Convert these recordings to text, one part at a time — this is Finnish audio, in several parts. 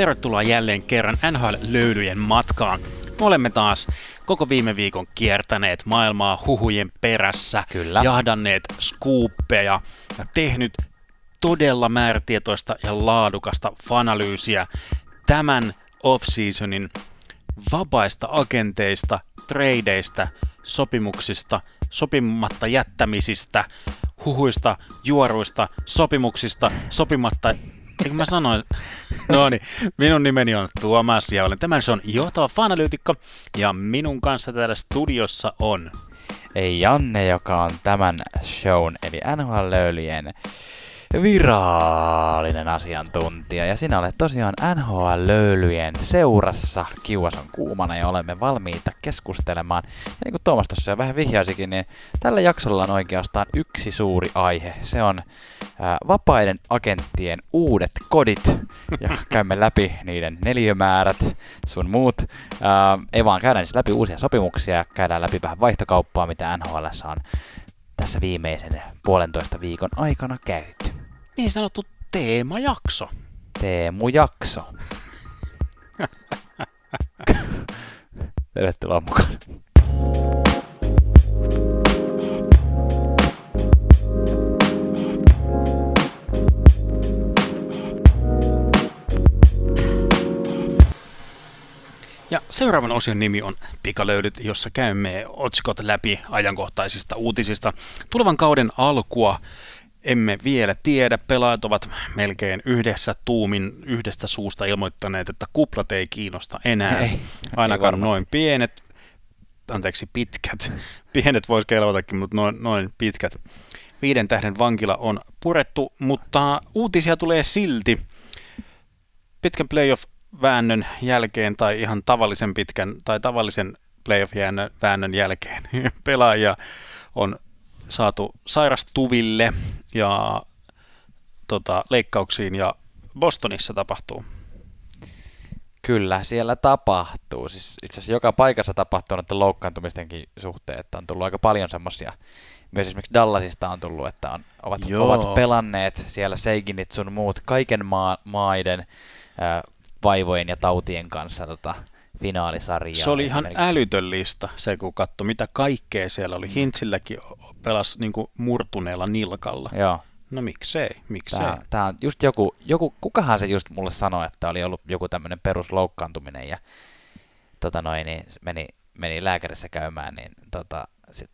tervetuloa jälleen kerran NHL-löydyjen matkaan. Me olemme taas koko viime viikon kiertäneet maailmaa huhujen perässä, Kyllä. jahdanneet skuuppeja ja tehnyt todella määrätietoista ja laadukasta fanalyysiä tämän off-seasonin vapaista agenteista, tradeista, sopimuksista, sopimatta jättämisistä, huhuista, juoruista, sopimuksista, sopimatta... Eikö mä sanoin? No niin, minun nimeni on Tuomas ja olen tämän on johtava fanalyytikko ja minun kanssa täällä studiossa on... Janne, joka on tämän shown, eli NHL-löylyjen virallinen asiantuntija. Ja sinä olet tosiaan NHL-löylyjen seurassa. Kiuas on kuumana ja olemme valmiita keskustelemaan. Ja niin kuin Tuomas tuossa jo vähän vihjaisikin, niin tällä jaksolla on oikeastaan yksi suuri aihe. Se on ää, vapaiden agenttien uudet kodit. Ja käymme läpi niiden neliömäärät, sun muut. Ää, ei vaan käydään siis läpi uusia sopimuksia, käydään läpi vähän vaihtokauppaa, mitä NHL on tässä viimeisen puolentoista viikon aikana käyty. Niin sanottu teemajakso. Teemu-jakso. Tervetuloa mukaan. Ja seuraavan osion nimi on Pikalöydyt, jossa käymme otsikot läpi ajankohtaisista uutisista. Tulevan kauden alkua emme vielä tiedä. Pelaajat ovat melkein yhdessä tuumin yhdestä suusta ilmoittaneet, että kuplat ei kiinnosta enää. Ei, Ainakaan ei noin pienet, anteeksi pitkät, pienet voisi kelvatakin, mutta noin, noin pitkät. Viiden tähden vankila on purettu, mutta uutisia tulee silti. Pitkän playoff-väännön jälkeen tai ihan tavallisen pitkän tai tavallisen playoff-väännön jälkeen pelaajia on saatu sairastuville ja tota, leikkauksiin ja Bostonissa tapahtuu. Kyllä, siellä tapahtuu. Siis itse asiassa joka paikassa tapahtuu noiden loukkaantumistenkin suhteen, että on tullut aika paljon semmoisia. Myös esimerkiksi Dallasista on tullut, että on, ovat, ovat pelanneet siellä Seiginit sun muut kaiken maa, maiden ää, vaivojen ja tautien kanssa tota, finaalisarjaa. Se oli ihan älytön lista, se kun katsoi, mitä kaikkea siellä oli. Hintsilläkin pelasi niin kuin murtuneella nilkalla. Joo. No miksei, miksei. Tää, tää on just joku, joku, kukahan se just mulle sanoi, että oli ollut joku tämmöinen perusloukkaantuminen ja tota noin, niin meni, meni lääkärissä käymään, niin tota, sit,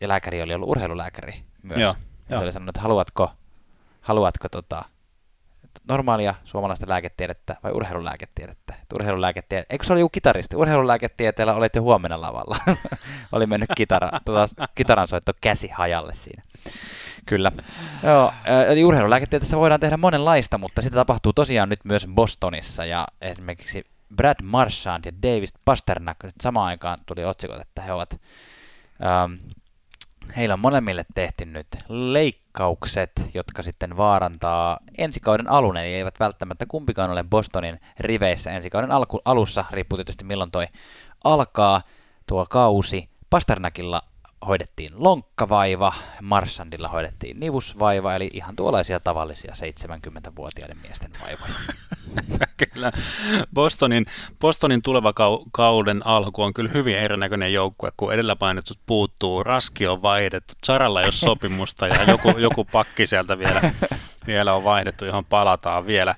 ja lääkäri oli ollut urheilulääkäri myös. Joo, ja jo. se oli sanonut, että haluatko, haluatko tota, normaalia suomalaista lääketiedettä vai urheilulääketiedettä? Et urheilulääketiede... Eikö se oli joku kitaristi? Urheilulääketieteellä olet jo huomenna lavalla. oli mennyt kitara, tota, kitaran soitto käsi hajalle siinä. Kyllä. Joo, eli urheilulääketieteessä voidaan tehdä monenlaista, mutta sitä tapahtuu tosiaan nyt myös Bostonissa ja esimerkiksi Brad Marchand ja Davis Pasternak nyt samaan aikaan tuli otsikot, että he ovat ähm, heillä on molemmille tehty nyt leikkaukset, jotka sitten vaarantaa ensi kauden alun, eli eivät välttämättä kumpikaan ole Bostonin riveissä ensi kauden alku, alussa, riippuu tietysti milloin toi alkaa tuo kausi. Pasternakilla hoidettiin lonkkavaiva, Marsandilla hoidettiin nivusvaiva, eli ihan tuollaisia tavallisia 70-vuotiaiden miesten vaivoja. kyllä. Bostonin, Bostonin tuleva kauden alku on kyllä hyvin erinäköinen joukkue, kun edellä painetut puuttuu, Raski on vaihdettu, Saralla ei ole sopimusta ja joku, joku pakki sieltä vielä, vielä on vaihdettu, johon palataan vielä.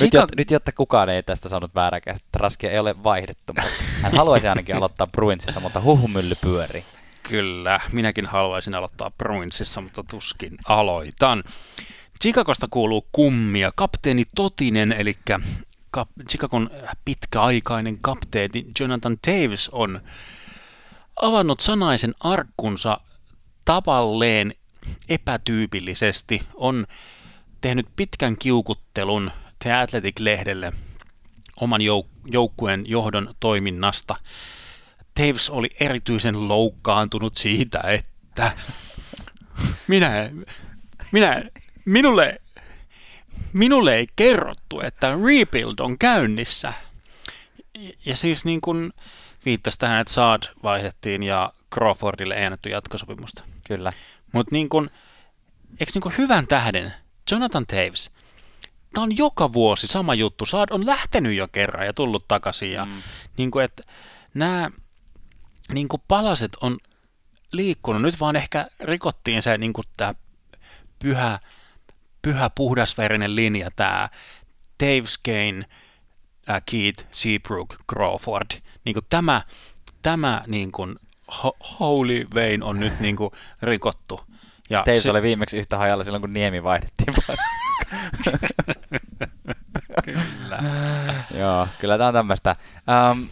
Nyt, jot, nyt jotta kukaan ei tästä saanut vääräkästä, että Raskia ei ole vaihdettu, mutta hän haluaisi ainakin aloittaa Bruinsissa, mutta huhumylly pyörii. Kyllä, minäkin haluaisin aloittaa Bruinsissa, mutta tuskin aloitan. Chicagosta kuuluu kummia. Kapteeni Totinen, eli kap- Chicagon pitkäaikainen kapteeni Jonathan Taves on avannut sanaisen arkkunsa tavalleen epätyypillisesti. On tehnyt pitkän kiukuttelun The Athletic-lehdelle oman jouk- joukkueen johdon toiminnasta. Taves oli erityisen loukkaantunut siitä, että minä, minä, minulle, minulle ei kerrottu, että rebuild on käynnissä. Ja siis niin kuin viittasi tähän, että Saad vaihdettiin ja Crawfordille ei annettu jatkosopimusta. Kyllä. Mutta niin kuin, eikö niin kuin hyvän tähden Jonathan Taves tämä on joka vuosi sama juttu. Saad on lähtenyt jo kerran ja tullut takaisin. Ja, mm. niin kuin, että nämä niin kuin palaset on liikkunut. Nyt vaan ehkä rikottiin se niin kuin tämä pyhä, pyhä puhdasverinen linja, tämä Dave Skane, äh, Keith, Seabrook, Crawford. Niin kuin tämä tämä niin kuin, Holy Vein on nyt niin kuin, rikottu. Ja Teis se... oli viimeksi yhtä hajalla silloin, kun Niemi vaihdettiin. kyllä. Joo, kyllä tämä on tämmöistä. Um,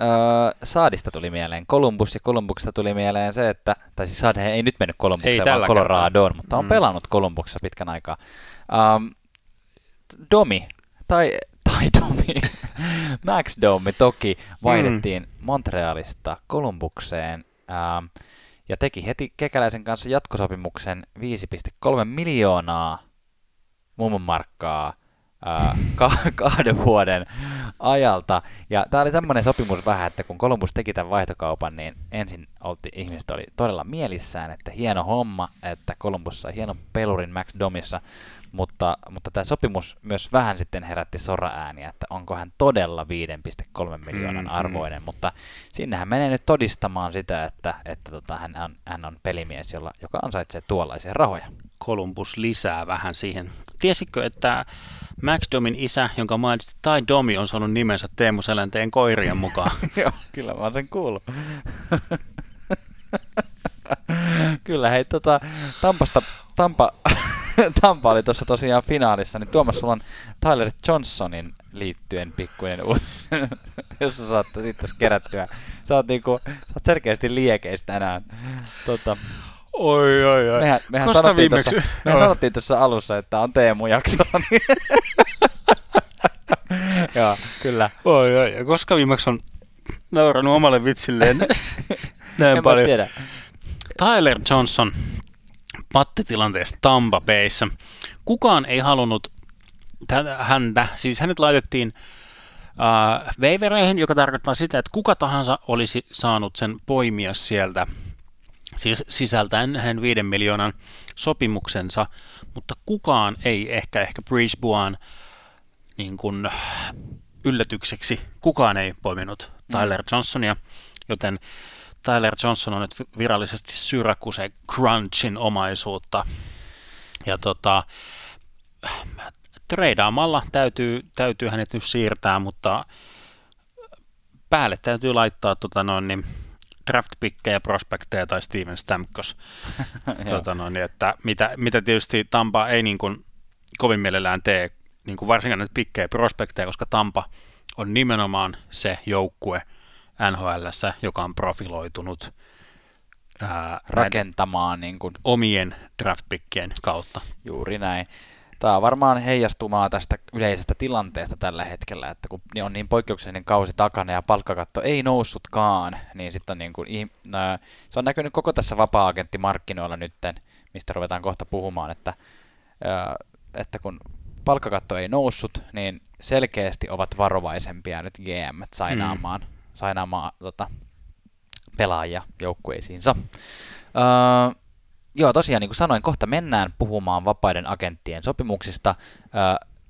uh, Saadista tuli mieleen Columbus ja Columbuksesta tuli mieleen se, että, tai siis Saad ei nyt mennyt Columbukseen, vaan Coloradoon, mutta on mm. pelannut Columbuksessa pitkän aikaa. Um, Domi, tai, tai Domi, Max Domi toki vaihdettiin mm. Montrealista Columbukseen. Um, ja teki heti Kekäläisen kanssa jatkosopimuksen 5,3 miljoonaa mummonmarkkaa äh, ka- kahden vuoden ajalta. Ja tämä oli tämmöinen sopimus vähän, että kun Columbus teki tämän vaihtokaupan, niin ensin olti, ihmiset oli todella mielissään, että hieno homma, että Columbus sai hienon pelurin Max Domissa, mutta, mutta tämä sopimus myös vähän sitten herätti sora-ääniä, että onko hän todella 5,3 miljoonan mm, mm. arvoinen, mm. mutta sinnehän menee nyt todistamaan sitä, että, että tota, hän, on, hän on pelimies, jolla, joka ansaitsee tuollaisia rahoja. Columbus lisää vähän siihen. Tiesitkö, että Max Domin isä, jonka mainitsit, tai Domi, on saanut nimensä Teemu Selänteen koirien mukaan? Joo, kyllä mä oon sen kuullut. kyllä, hei, tota, Tampasta, Tampa, Tampa oli tuossa tosiaan finaalissa, niin Tuomas, sulla on Tyler Johnsonin liittyen pikkuinen uutinen, jos sä saat sitten kerättyä. Sä oot, niinku, sä oot selkeästi liekeistä tänään. Tota, Oi, oi, oi. Mehän, mehän sanottiin, tuossa, mehän sanottiin tuossa alussa, että on Teemu-jakso. Niin Joo, kyllä. Oi, oi. Ja koska viimeksi on nauranut omalle vitsilleen näin en paljon. Tiedä. Tyler Johnson pattitilanteesta Tampa Bayssä. Kukaan ei halunnut häntä, siis hänet laitettiin uh, veivereihin, joka tarkoittaa sitä, että kuka tahansa olisi saanut sen poimia sieltä, siis sisältäen hänen viiden miljoonan sopimuksensa, mutta kukaan ei ehkä, ehkä Brisbane niin kuin yllätykseksi, kukaan ei poiminut mm. Tyler Johnsonia, joten Tyler Johnson on nyt virallisesti Syracuse Crunchin omaisuutta. Ja tota, treidaamalla täytyy, täytyy hänet nyt siirtää, mutta päälle täytyy laittaa tota noin, niin draft pickejä, prospekteja tai Steven Stamkos. tota noin, että mitä, mitä tietysti Tampa ei niin kuin kovin mielellään tee, niin kuin varsinkaan nyt pikkejä prospekteja, koska Tampa on nimenomaan se joukkue, NHL, joka on profiloitunut ää, rakentamaan niin kuin, omien draftpickien kautta. Juuri näin. Tämä on varmaan heijastumaa tästä yleisestä tilanteesta tällä hetkellä, että kun on niin poikkeuksellinen kausi takana ja palkkakatto ei noussutkaan, niin sitten on niin kuin, se on näkynyt koko tässä vapaa-agenttimarkkinoilla nytten, mistä ruvetaan kohta puhumaan, että, että kun palkkakatto ei noussut, niin selkeästi ovat varovaisempia nyt GM sainaamaan mm sainaamaan tota, pelaajia joukkueisiinsa. Öö, joo, tosiaan niin kuin sanoin, kohta mennään puhumaan vapaiden agenttien sopimuksista.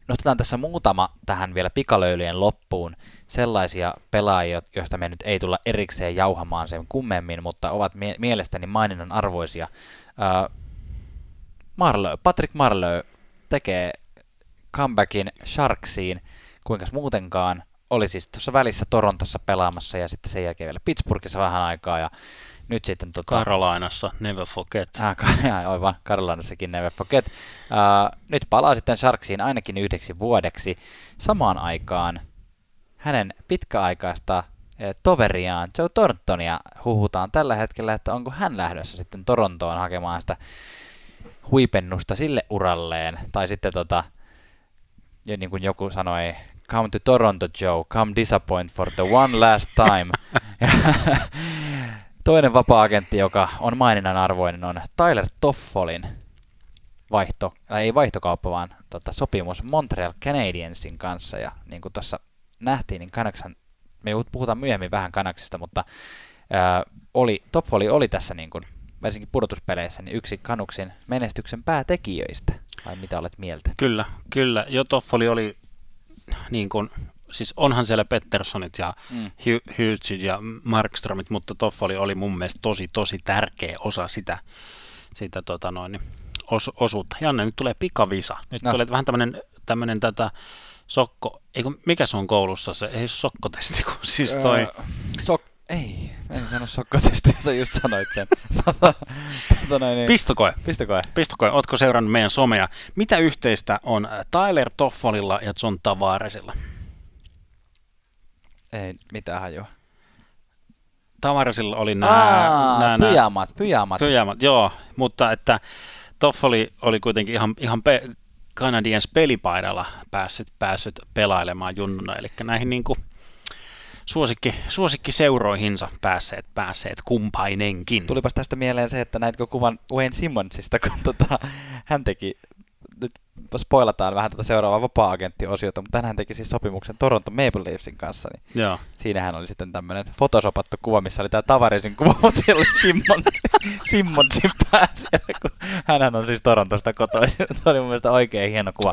Nostetaan tässä muutama tähän vielä pikalöylyjen loppuun sellaisia pelaajia, joista me nyt ei tulla erikseen jauhamaan sen kummemmin, mutta ovat mie- mielestäni maininnan arvoisia. Öö, Marlö, Patrick Marlö tekee comebackin Sharksiin, kuinka muutenkaan oli siis tuossa välissä Torontossa pelaamassa ja sitten sen jälkeen vielä Pittsburghissa vähän aikaa ja nyt sitten... Tota, Karolainassa, never forget. Äh, aivan, Karolainassakin never forget. Äh, nyt palaa sitten Sharksiin ainakin yhdeksi vuodeksi. Samaan aikaan hänen pitkäaikaista äh, toveriaan Joe Thorntonia huhutaan tällä hetkellä, että onko hän lähdössä sitten Torontoon hakemaan sitä huipennusta sille uralleen. Tai sitten tota, niin kuin joku sanoi come to Toronto Joe, come disappoint for the one last time. Toinen vapaa-agentti, joka on maininnan arvoinen, on Tyler Toffolin vaihto, äh, ei vaihtokauppa, vaan tota, sopimus Montreal Canadiensin kanssa. Ja niin kuin tuossa nähtiin, niin Kanaksan, me puhutaan myöhemmin vähän Kanaksista, mutta ää, oli, Toffoli oli tässä niin kuin, varsinkin pudotuspeleissä niin yksi Kanuksin menestyksen päätekijöistä. Vai mitä olet mieltä? Kyllä, kyllä. Jo Toffoli oli niin kuin, siis onhan siellä Petterssonit ja mm. Hughesit ja Markströmit, mutta Toffoli oli mun mielestä tosi, tosi tärkeä osa sitä, sitä tota noin, niin os, osuutta. Janne, nyt tulee pikavisa. Nyt no. tulee vähän tämmöinen tämmöinen tätä sokko, eikö, mikä se on koulussa se, ei se sokkotesti, kun siis toi... Öö, sok, ei, en sano sokkotesti, sä just sanoit sen. Tota, tota noin, niin. Pistokoe. Pistokoe. Pistokoe. Ootko seurannut meidän somea? Mitä yhteistä on Tyler Toffolilla ja John Tavaresilla? Ei mitään hajua. Tavaresilla oli nämä... Aa, pyjamat, pyjamat. Pyjamat, joo, mutta että Toffoli oli kuitenkin ihan, ihan pe- Canadiens pelipaidalla päässyt, päässyt pelailemaan junnuna, eli näihin niin kuin suosikki, suosikki seuroihinsa päässeet, päässeet kumpainenkin. Tulipas tästä mieleen se, että näitkö kuvan Wayne Simmonsista, kun tota, hän teki nyt spoilataan vähän tätä seuraavaa vapaa-agenttiosiota, mutta hän teki siis sopimuksen Toronto Maple Leafsin kanssa. Niin Joo. Siinähän oli sitten tämmöinen fotosopattu kuva, missä oli tämä Tavarisin kuva, mutta siellä oli Simmons, Simmonsin päässä, kun hänhän on siis Torontosta kotoisin. Se oli mun mielestä oikein hieno kuva.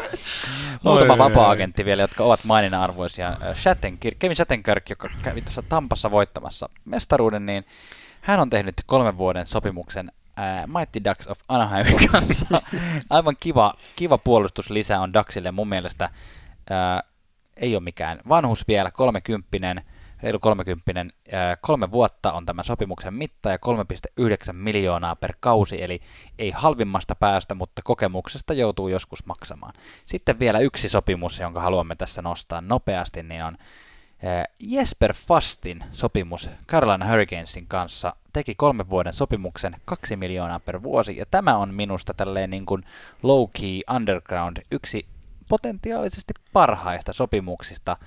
Muutama vapaa-agentti vielä, jotka ovat mainina arvoisia. Shattenkirk, Kevin Shattenkirk, joka kävi tuossa Tampassa voittamassa mestaruuden, niin hän on tehnyt kolmen vuoden sopimuksen äh, Mighty Ducks of Anaheimin kanssa. Aivan kiva, kiva puolustuslisä on Ducksille mun mielestä. Äh, ei ole mikään vanhus vielä, kolmekymppinen, reilu kolmekymppinen, äh, kolme vuotta on tämän sopimuksen mitta ja 3,9 miljoonaa per kausi, eli ei halvimmasta päästä, mutta kokemuksesta joutuu joskus maksamaan. Sitten vielä yksi sopimus, jonka haluamme tässä nostaa nopeasti, niin on Jesper Fastin sopimus Carolina Hurricanesin kanssa teki kolmen vuoden sopimuksen, kaksi miljoonaa per vuosi, ja tämä on minusta tälleen niin kuin low-key underground yksi potentiaalisesti parhaista sopimuksista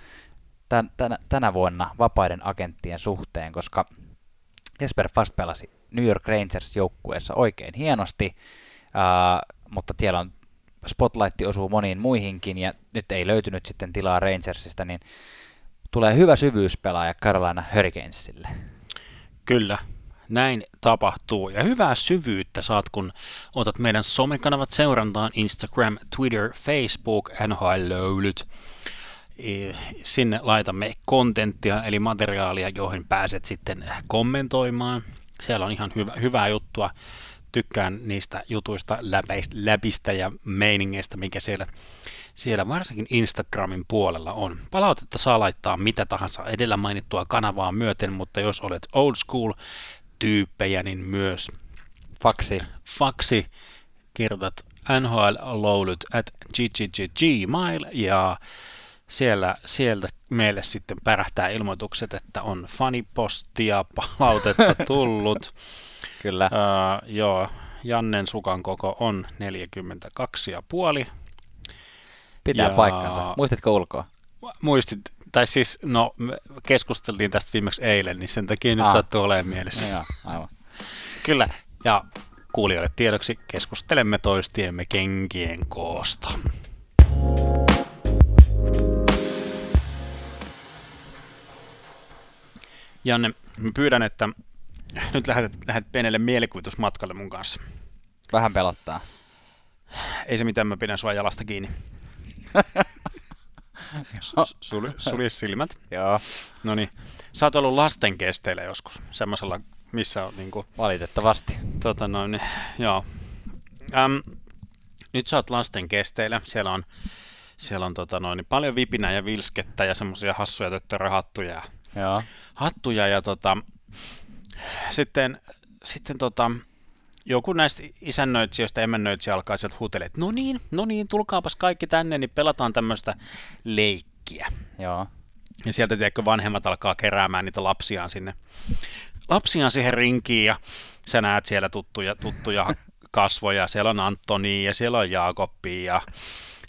tän, tän, tänä vuonna vapaiden agenttien suhteen, koska Jesper Fast pelasi New York Rangers joukkueessa oikein hienosti, uh, mutta siellä on spotlight osuu moniin muihinkin, ja nyt ei löytynyt sitten tilaa Rangersista, niin tulee hyvä syvyyspelaaja Carolina Hurricanesille. Kyllä, näin tapahtuu. Ja hyvää syvyyttä saat, kun otat meidän somekanavat seurantaan Instagram, Twitter, Facebook, NHL Löylyt. E, sinne laitamme kontenttia, eli materiaalia, joihin pääset sitten kommentoimaan. Siellä on ihan hyvä, hyvää juttua. Tykkään niistä jutuista, läpistä ja meiningeistä, mikä siellä siellä varsinkin Instagramin puolella on. Palautetta saa laittaa mitä tahansa edellä mainittua kanavaa myöten, mutta jos olet old school tyyppejä, niin myös faksi. Faksi kirjoitat nhlloulut at gmail ja siellä, sieltä meille sitten pärähtää ilmoitukset, että on fanipostia, palautetta tullut. Kyllä. Uh, joo, Jannen sukan koko on 42,5 Pitää ja... paikkansa. Muistatko ulkoa? Muistit, tai siis, no, keskusteltiin tästä viimeksi eilen, niin sen takia nyt ah. sattuu olemaan mielessä. Ja, aivan. Kyllä, ja kuulijoille tiedoksi keskustelemme toistiemme kenkien koosta. Janne, mä pyydän, että nyt lähdet, lähdet pienelle mielikuvitusmatkalle mun kanssa. Vähän pelottaa. Ei se mitään, mä pidän sua jalasta kiinni. Sul, sulje silmät. Joo. No niin. Sä oot ollut lasten kesteillä joskus, semmoisella, missä on niinku... Valitettavasti. Tota noin, niin, joo. Äm, nyt sä oot lasten kesteillä, siellä on, siellä on tota noin, niin paljon vipinää ja vilskettä ja semmoisia hassuja töttörähattuja. Joo. Hattuja ja tota, sitten, sitten tota, joku näistä isännöitsijöistä, emännöitsijöistä alkaa sieltä huutelemaan, että no niin, no niin, tulkaapas kaikki tänne, niin pelataan tämmöistä leikkiä. Joo. Ja sieltä tiedätkö, vanhemmat alkaa keräämään niitä lapsiaan sinne, lapsiaan siihen rinkiin ja sä näet siellä tuttuja, tuttuja kasvoja. Siellä on Antoni ja siellä on Jaakopi ja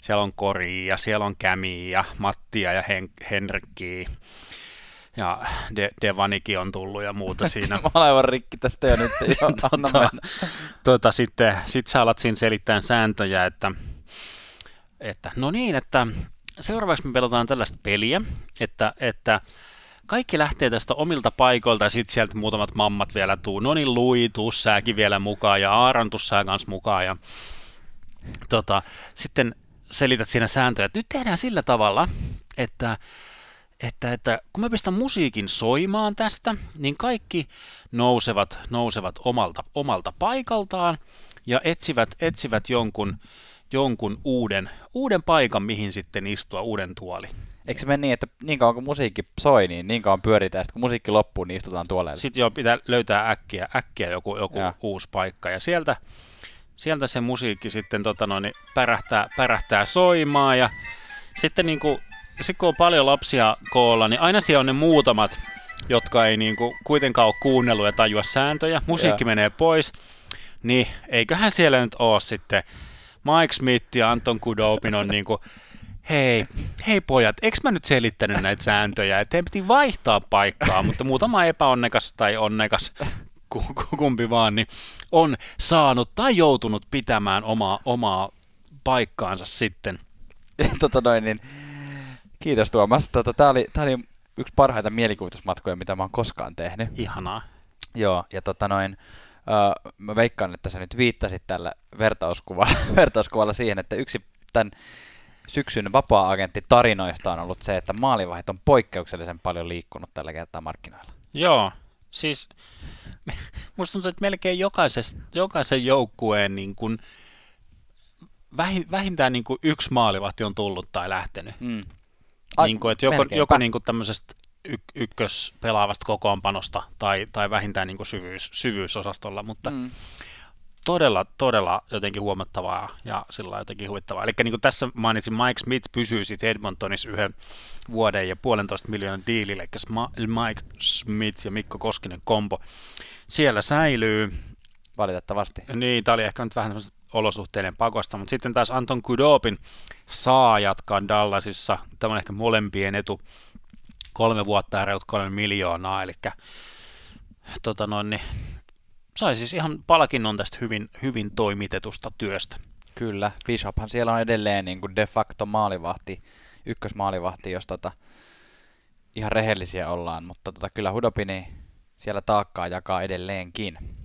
siellä on Kori ja siellä on Kämi ja Mattia ja Hen- Henrikki ja De- Devanikin on tullut ja muuta siinä. Mä olen aivan rikki tästä jo nyt. tuota, tuota, sitten sit sä alat siinä selittää sääntöjä, että, että no niin, että seuraavaksi me pelataan tällaista peliä, että, että kaikki lähtee tästä omilta paikoilta ja sitten sieltä muutamat mammat vielä tuu. No niin, Lui, tuu sääkin vielä mukaan ja Aaron tuu sää kanssa mukaan ja tota, sitten selität siinä sääntöjä, että nyt tehdään sillä tavalla, että, että, että kun mä pistän musiikin soimaan tästä, niin kaikki nousevat, nousevat omalta, omalta paikaltaan ja etsivät, etsivät jonkun, jonkun uuden, uuden paikan, mihin sitten istua, uuden tuoli. Eikö se mene niin, että niin kauan kun musiikki soi, niin niin kauan pyöritään, että kun musiikki loppuu, niin istutaan tuoleille? Sitten jo pitää löytää äkkiä, äkkiä joku, joku uusi paikka, ja sieltä, sieltä se musiikki sitten tota noin, niin pärähtää, pärähtää soimaan, ja sitten niin kuin, sit kun on paljon lapsia koolla, niin aina siellä on ne muutamat, jotka ei niin kuin, kuitenkaan ole kuunnellut ja tajua sääntöjä. Musiikki ja. menee pois, niin eiköhän siellä nyt ole sitten Mike Smith ja Anton Kudopin on niin kuin, hei, hei pojat, eikö mä nyt selittänyt näitä sääntöjä, että piti vaihtaa paikkaa, mutta muutama epäonnekas tai onnekas, kumpi vaan, niin on saanut tai joutunut pitämään omaa, omaa paikkaansa sitten. tota noin, niin, kiitos Tuomas. Tota, Tämä oli, tää oli yksi parhaita mielikuvitusmatkoja, mitä mä oon koskaan tehnyt. Ihanaa. Joo, ja tota noin, uh, mä veikkaan, että sä nyt viittasit tällä vertauskuvalla, vertauskuvalla siihen, että yksi tämän syksyn vapaa-agentti tarinoista on ollut se, että maalivahit on poikkeuksellisen paljon liikkunut tällä kertaa markkinoilla. Joo, siis musta tuntuu, että melkein jokaisen joukkueen niin kuin, vähintään niin kuin yksi maalivahti on tullut tai lähtenyt. Mm. Ai, niin kuin, että joko, joko niin kuin tämmöisestä y- ykkös pelaavasta kokoonpanosta tai, tai vähintään niin kuin syvyys, syvyysosastolla, mutta mm todella, todella jotenkin huomattavaa ja sillä jotenkin huvittavaa. Eli niin kuin tässä mainitsin, Mike Smith pysyy sitten Edmontonissa yhden vuoden ja puolentoista miljoonan diilille, eli Mike Smith ja Mikko Koskinen kombo. Siellä säilyy. Valitettavasti. Niin, tämä oli ehkä nyt vähän olosuhteiden pakosta, mutta sitten taas Anton Kudopin saa jatkaa Dallasissa. Tämä on ehkä molempien etu kolme vuotta ja reilut kolme miljoonaa, eli tota noin, niin sai siis ihan palkinnon tästä hyvin, hyvin toimitetusta työstä. Kyllä, Bishophan siellä on edelleen niin kuin de facto maalivahti, ykkösmaalivahti, jos tota, ihan rehellisiä ollaan, mutta tota, kyllä Hudopini siellä taakkaa jakaa edelleenkin.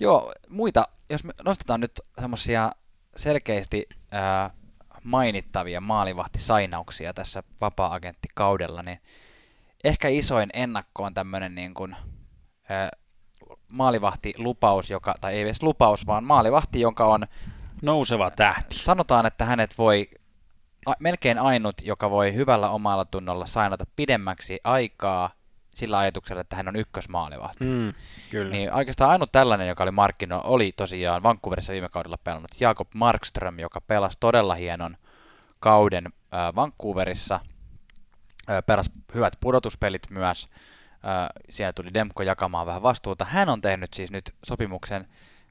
Joo, muita, jos me nostetaan nyt semmoisia selkeästi ää, mainittavia maalivahtisainauksia tässä vapaa-agenttikaudella, niin ehkä isoin ennakko on tämmöinen niin kuin, ää, maalivahti lupaus, joka, tai ei edes lupaus, vaan maalivahti, jonka on nouseva tähti. Sanotaan, että hänet voi a, melkein ainut, joka voi hyvällä omalla tunnolla sainata pidemmäksi aikaa sillä ajatuksella, että hän on ykkösmaalivahti. Mm, kyllä. Niin oikeastaan ainut tällainen, joka oli markkinoilla, oli tosiaan Vancouverissa viime kaudella pelannut Jakob Markström, joka pelasi todella hienon kauden äh, Vancouverissa, äh, pelasi hyvät pudotuspelit myös, siellä tuli Demko jakamaan vähän vastuuta. Hän on tehnyt siis nyt sopimuksen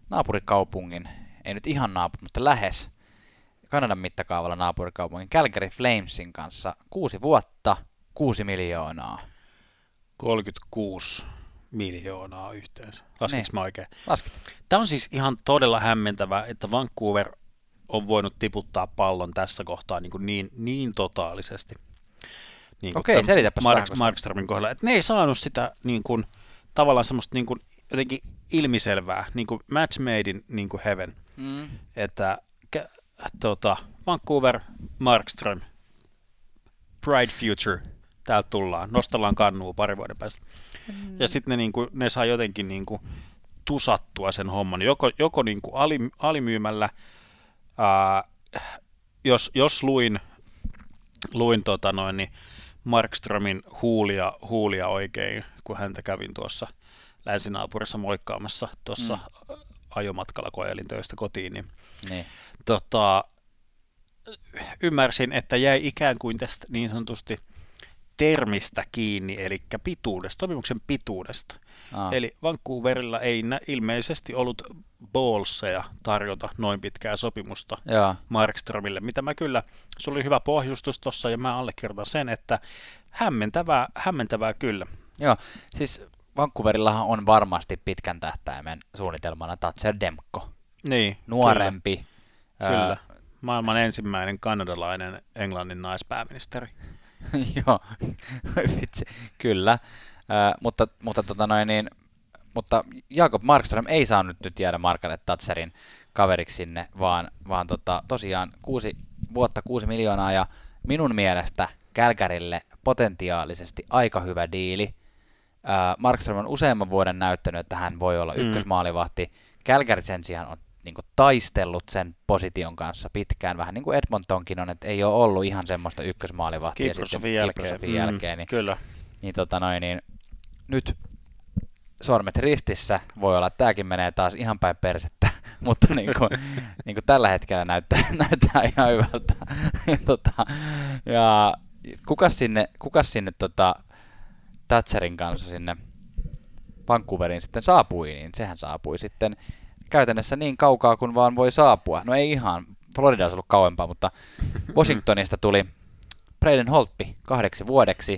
naapurikaupungin, ei nyt ihan naapuri, mutta lähes Kanadan mittakaavalla naapurikaupungin Calgary Flamesin kanssa. Kuusi vuotta, kuusi miljoonaa. 36 miljoonaa yhteensä. Laskitko mä oikein? Laskit. Tämä on siis ihan todella hämmentävää, että Vancouver on voinut tiputtaa pallon tässä kohtaa niin, niin, niin totaalisesti niin Okei, selitäpä Mark, Markströmin kohdalla. Että ne ei saanut sitä niin kuin, tavallaan semmoista niin kuin, jotenkin ilmiselvää, niin kuin match made in niin kuin heaven. Mm. Että tota, Vancouver, Markström, Pride Future, täältä tullaan, nostellaan kannua pari vuoden päästä. Mm. Ja sitten ne, niin kuin, ne saa jotenkin niin kuin, tusattua sen homman, joko, joko niin kuin ali, alimyymällä, ää, jos, jos luin, luin tota noin, niin Markströmin huulia, huulia oikein, kun häntä kävin tuossa länsinaapurissa moikkaamassa tuossa mm. ajomatkalla, kun ajelin töistä kotiin, niin, niin. Tota, ymmärsin, että jäi ikään kuin tästä niin sanotusti termistä kiinni, eli pituudesta, sopimuksen pituudesta. Aa. Eli Vancouverilla ei nä- ilmeisesti ollut ballseja tarjota noin pitkää sopimusta Jaa. Markströmille, mitä mä kyllä, se oli hyvä pohjustus tuossa ja mä allekirjoitan sen, että hämmentävää, hämmentävää kyllä. Joo, siis Vancouverillahan on varmasti pitkän tähtäimen suunnitelmana Thatcher Demko. Niin, Nuorempi. Kyllä. Ää... Maailman ensimmäinen kanadalainen Englannin naispääministeri. Joo, vitsi, kyllä. Ää, mutta, mutta, tota noin, niin, mutta Jakob Markström ei saanut nyt jäädä Margaret Thatcherin kaveriksi sinne, vaan, vaan tota, tosiaan kuusi vuotta, kuusi miljoonaa ja minun mielestä Kälkärille potentiaalisesti aika hyvä diili. Äh, Markström on useamman vuoden näyttänyt, että hän voi olla mm. ykkösmaalivahti. Kälkäri sen sijaan on niin kuin, taistellut sen position kanssa pitkään, vähän niin kuin Edmontonkin on, että ei ole ollut ihan semmoista ykkösmaalivahtia sitten jälkeen. Mm, jälkeen niin, kyllä. Niin, tota noin, niin nyt sormet ristissä, voi olla, että tämäkin menee taas ihan päin persettä, mutta niin kuin, niin kuin tällä hetkellä näyttää, näyttää ihan hyvältä. ja, tota, ja kukas sinne, kukas sinne tota, Thatcherin kanssa sinne Vancouveriin sitten saapui, niin sehän saapui sitten käytännössä niin kaukaa kuin vaan voi saapua. No ei ihan, Florida olisi ollut kauempaa, mutta Washingtonista tuli Braden Holtpi kahdeksi vuodeksi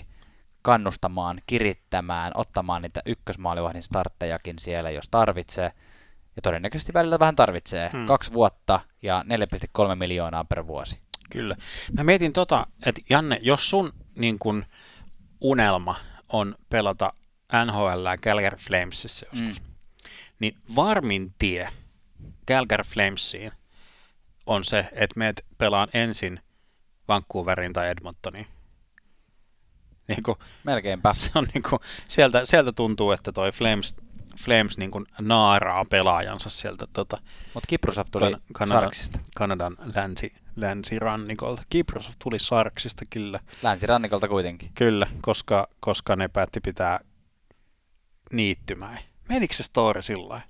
kannustamaan, kirittämään, ottamaan niitä ykkösmaalivahdin starttejakin siellä, jos tarvitsee. Ja todennäköisesti välillä vähän tarvitsee. Hmm. Kaksi vuotta ja 4,3 miljoonaa per vuosi. Kyllä. Mä mietin tota, että Janne, jos sun niin kun, unelma on pelata NHL Calgary Flamesissa joskus, mm. Niin varmin tie Calgary Flamesiin on se, että meet pelaan ensin Vancouverin tai Edmontoniin. Niin kuin, Melkeinpä. Se on niin kuin, sieltä, sieltä tuntuu, että toi Flames, Flames niin kuin naaraa pelaajansa sieltä. Tota, Mutta Kiprosov tuli kan- Kanadan, Sarksista. Kanadan länsi, länsirannikolta. Kiprosov tuli Sarksista, kyllä. Länsirannikolta kuitenkin. Kyllä, koska, koska ne päätti pitää niittymään. Menikö se story sillä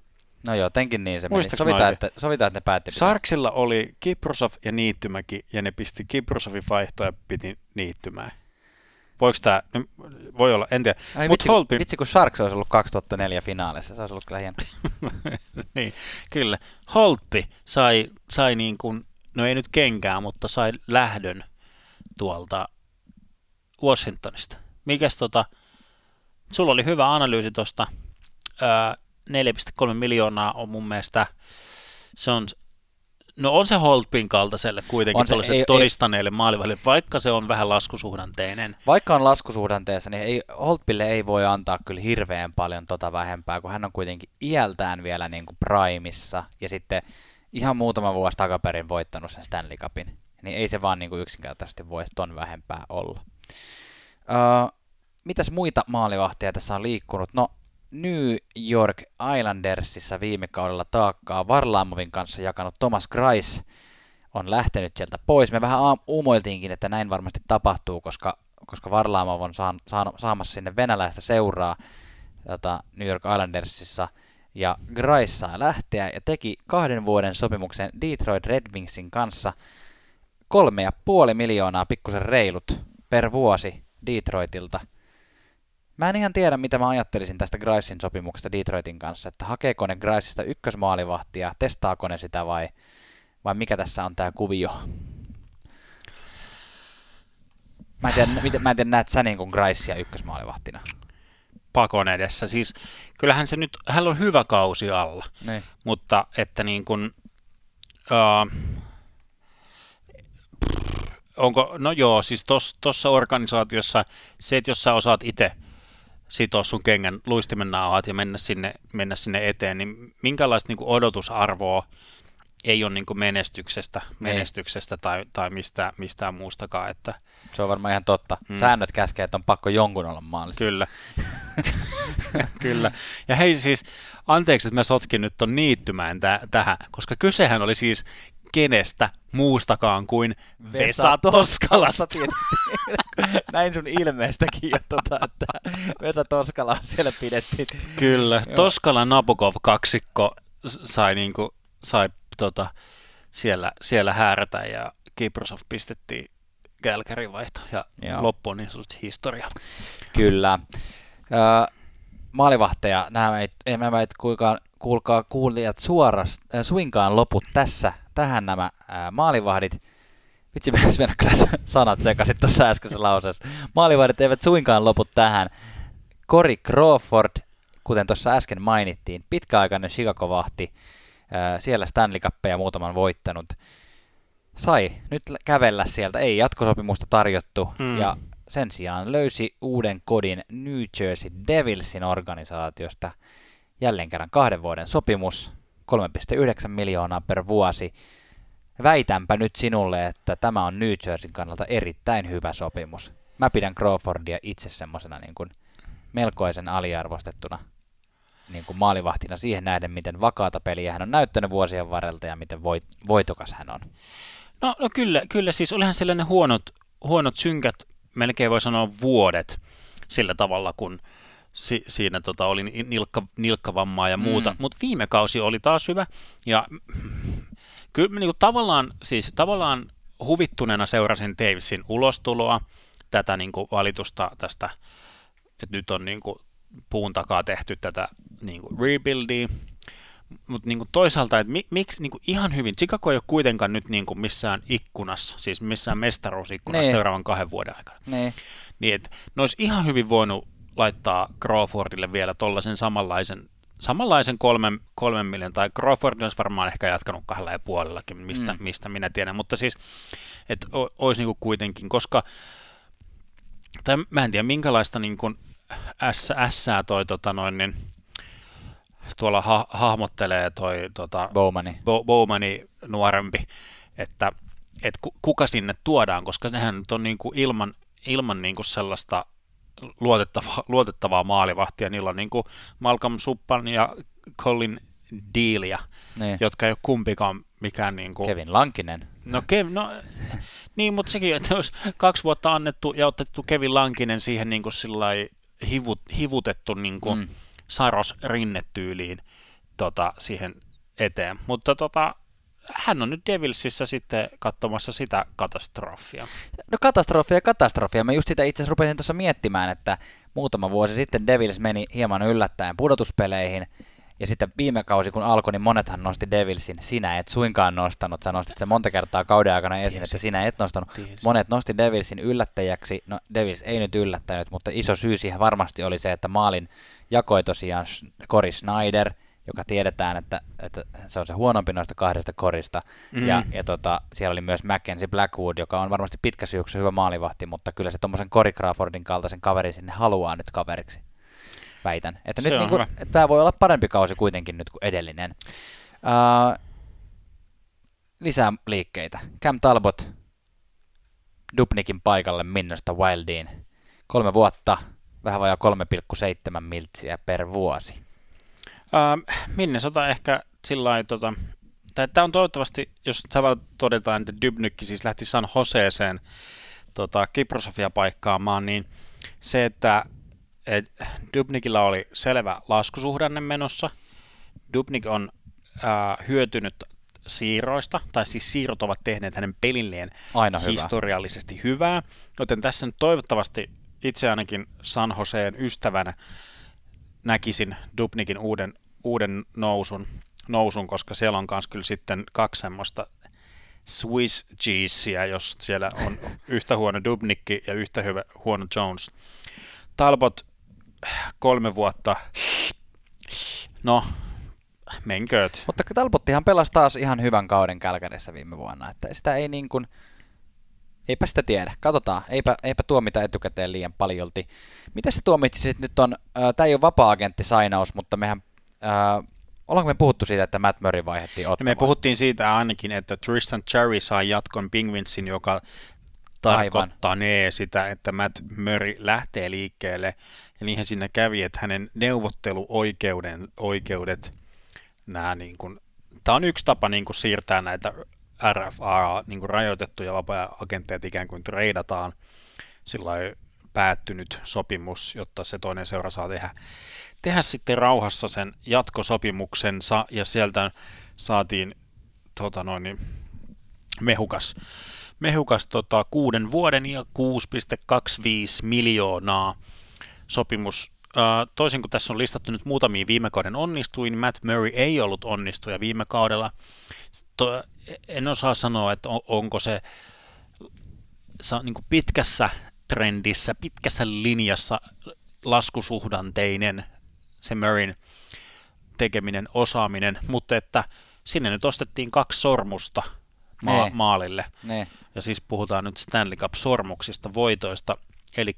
No jotenkin niin se meni. Sovitaan, että, sovitaan, että ne päätti pitää. Sarksilla oli Kiprosov ja Niittymäki, ja ne pisti Kiprosovin vaihtoa ja piti Niittymään. Voiko tämä, voi olla, en tiedä. Ai, Mut vitsi, Holtin... vitsi, kun Sharks olisi ollut 2004 finaalissa, se olisi ollut kyllä hieno. niin, kyllä. Holtpi sai, sai niin kuin, no ei nyt kenkää, mutta sai lähdön tuolta Washingtonista. Mikäs tota, sulla oli hyvä analyysi tuosta, 4,3 miljoonaa on mun mielestä, se on No on se Holtpin kaltaiselle kuitenkin on se, ei, todistaneelle ei, maalivahille, vaikka se on vähän laskusuhdanteinen. Vaikka on laskusuhdanteessa, niin ei, Holtpille ei voi antaa kyllä hirveän paljon tota vähempää, kun hän on kuitenkin iältään vielä niin kuin primissa ja sitten ihan muutama vuosi takaperin voittanut sen Stanley Cupin. Niin ei se vaan niin kuin yksinkertaisesti voi ton vähempää olla. Uh, mitäs muita maalivahtia tässä on liikkunut? No New York Islandersissa viime kaudella taakkaa Varlaamovin kanssa jakanut Thomas Grice on lähtenyt sieltä pois. Me vähän uumoiltiinkin, että näin varmasti tapahtuu, koska, koska Varlaamov on saan, saan, saamassa sinne venäläistä seuraa tota, New York Islandersissa. Ja Grice saa lähteä ja teki kahden vuoden sopimuksen Detroit Red Wingsin kanssa kolme ja puoli miljoonaa pikkusen reilut per vuosi Detroitilta – Mä en ihan tiedä, mitä mä ajattelisin tästä Gricein sopimuksesta Detroitin kanssa, että hakeeko ne Griceista ykkösmaalivahtia, testaako ne sitä vai, vai mikä tässä on tämä kuvio? Mä en tiedä, miten, mä en tiedä näet sä niin kuin Gricea ykkösmaalivahtina? Pakon edessä. Siis kyllähän se nyt, hän on hyvä kausi alla, niin. mutta että niin kuin, uh, onko, no joo, siis tuossa organisaatiossa se, että jos sä osaat itse sitoa sun kengän luistimen nauhat ja mennä sinne, mennä sinne eteen, niin minkälaista niin kuin odotusarvoa ei ole niin kuin menestyksestä, niin. menestyksestä tai, tai mistä, mistään muustakaan. Että... Se on varmaan ihan totta. Mm. Säännöt käskee, että on pakko jonkun olla maalissa. Kyllä. Kyllä. Ja hei siis, anteeksi, että mä sotkin nyt ton niittymään täh- tähän, koska kysehän oli siis kenestä muustakaan kuin Vesa Toskalasta. Näin sun ilmeestäkin jo, tota, että Vesa Toskala siellä pidettiin. Kyllä, Toskala Nabokov kaksikko sai, niinku, sai tota, siellä, siellä häärätä ja Kiprosov pistettiin Kälkärin vaihto ja Joo. loppu on niin sanotusti historia. Kyllä. Ö, maalivahteja, nämä ei, ei mä kuinkaan, kuulkaa kuulijat suorasta, äh, suinkaan loput tässä tähän nämä ää, maalivahdit. Vitsi, mennä mennä kyllä sanat sekaisin tuossa äskeisessä lauseessa. Maalivahdit eivät suinkaan lopu tähän. Cory Crawford, kuten tuossa äsken mainittiin, pitkäaikainen Chicago-vahti, ää, siellä Stanley Cupia muutaman voittanut, sai nyt kävellä sieltä, ei jatkosopimusta tarjottu, mm. ja sen sijaan löysi uuden kodin New Jersey Devilsin organisaatiosta jälleen kerran kahden vuoden sopimus, 3,9 miljoonaa per vuosi. Väitänpä nyt sinulle, että tämä on New Jerseyn kannalta erittäin hyvä sopimus. Mä pidän Crawfordia itse semmoisena niin kuin melkoisen aliarvostettuna niin kuin maalivahtina siihen nähden, miten vakaata peliä hän on näyttänyt vuosien varrelta ja miten voit, voitokas hän on. No, no kyllä, kyllä, siis olihan sellainen huonot, huonot synkät, melkein voi sanoa vuodet sillä tavalla, kun si, siinä tota, oli nilkka, nilkkavammaa ja muuta, mm. mutta viime kausi oli taas hyvä, ja kyllä niin kuin, tavallaan, siis, tavallaan huvittuneena seurasin Davisin ulostuloa, tätä niin kuin, valitusta tästä, että nyt on niin kuin, puun takaa tehty tätä niin kuin, rebuildia, mutta niin kuin toisaalta, että mi, miksi niin kuin ihan hyvin, Chicago ei ole kuitenkaan nyt niin kuin missään ikkunassa, siis missään mestaruusikkunassa nee. seuraavan kahden vuoden aikana. Nee. Niin, että ne olisi ihan hyvin voinut laittaa Crawfordille vielä tuollaisen samanlaisen, samanlaisen kolmen, kolmen miljoonan, tai Crawford olisi varmaan ehkä jatkanut kahdella ja puolellakin, mistä, mm. mistä minä tiedän, mutta siis, että olisi niin kuin kuitenkin, koska, tai mä en tiedä minkälaista niin kuin S, S toi tota noin, niin, tuolla ha- hahmottelee toi tota, Bowmani. Bo- Bowmani nuorempi, että et kuka sinne tuodaan, koska nehän nyt on niinku ilman, ilman niinku sellaista luotettavaa, luotettavaa maalivahtia. Niillä on niinku Malcolm Suppan ja Colin Dealia, niin. jotka ei ole kumpikaan mikään... Niinku... Kevin Lankinen. No, Kev, no niin, mutta sekin, että olisi kaksi vuotta annettu ja otettu Kevin Lankinen siihen niinku hivut, hivutettu niinku, mm Saros rinnetyyliin tota, siihen eteen. Mutta tota, hän on nyt Devilsissä sitten katsomassa sitä katastrofia. No katastrofia katastrofia. Mä just sitä itse asiassa rupesin tuossa miettimään, että muutama vuosi sitten Devils meni hieman yllättäen pudotuspeleihin. Ja sitten viime kausi, kun alkoi, niin monethan nosti Devilsin. Sinä et suinkaan nostanut. Sä nostit sen monta kertaa kauden aikana esiin, Tiesi. että sinä et nostanut. Tiesi. Monet nosti Devilsin yllättäjäksi. No Devils ei nyt yllättänyt, mutta iso syy siihen varmasti oli se, että maalin jakoi tosiaan Cory Snyder, joka tiedetään, että, että se on se huonompi noista kahdesta korista. Mm. Ja, ja tota, siellä oli myös Mackenzie Blackwood, joka on varmasti pitkä syksy hyvä maalivahti, mutta kyllä se tuommoisen Cory Crawfordin kaltaisen kaverin sinne haluaa nyt kaveriksi. Väitän. Että se nyt niin kuin, tämä voi olla parempi kausi kuitenkin nyt kuin edellinen. Uh, lisää liikkeitä. Cam Talbot Dubnikin paikalle Minnosta Wildiin. Kolme vuotta, vähän vajaa 3,7 miltsiä per vuosi. Uh, Minnesota ehkä sillä lailla, tota, tämä on toivottavasti, jos samalla todetaan, että Dubnykki siis lähti San Joseeseen tota, Kiprosofia paikkaamaan, niin se, että et Dubnikilla oli selvä laskusuhdanne menossa. Dubnik on uh, hyötynyt siirroista, tai siis siirrot ovat tehneet hänen pelilleen Aina historiallisesti hyvä. hyvää, joten tässä nyt toivottavasti itse ainakin San Joseen ystävänä näkisin Dubnikin uuden, uuden nousun, nousun, koska siellä on myös kyllä sitten kaksi semmoista Swiss cheesea, jos siellä on yhtä huono Dubnikki ja yhtä hyvä huono Jones. Talbot kolme vuotta, no menkööt. Mutta Talbottihan pelasi taas ihan hyvän kauden Kälkärissä viime vuonna, että sitä ei niin kuin, Eipä sitä tiedä. Katsotaan. Eipä, eipä tuomita etukäteen liian paljolti. Mitä se tuomitsisit nyt on? Äh, Tämä ei ole vapaa-agentti-sainaus, mutta mehän... Äh, ollaanko me puhuttu siitä, että Matt Murray vaihdettiin ottamaan? Me puhuttiin siitä ainakin, että Tristan Cherry saa jatkon Pingvinsin, joka tarkoittaa ne sitä, että Matt Murray lähtee liikkeelle. Ja niinhän sinne kävi, että hänen neuvotteluoikeudet, nämä niin kuin, tämä on yksi tapa niin kuin siirtää näitä RFA niin kuin rajoitettuja vapaa-agentteja ikään kuin treidataan sillä päättynyt sopimus, jotta se toinen seura saa tehdä, tehdä sitten rauhassa sen jatkosopimuksensa. Ja sieltä saatiin tota noin, niin, mehukas, mehukas tota, kuuden vuoden ja 6,25 miljoonaa sopimus toisin kuin tässä on listattu nyt muutamia viime kauden onnistuin, niin Matt Murray ei ollut onnistuja viime kaudella. To, en osaa sanoa, että on, onko se, se niin kuin pitkässä trendissä, pitkässä linjassa laskusuhdanteinen se Murrayn tekeminen, osaaminen, mutta että sinne nyt ostettiin kaksi sormusta ma- ne. maalille. Ne. Ja siis puhutaan nyt Stanley Cup-sormuksista, voitoista, eli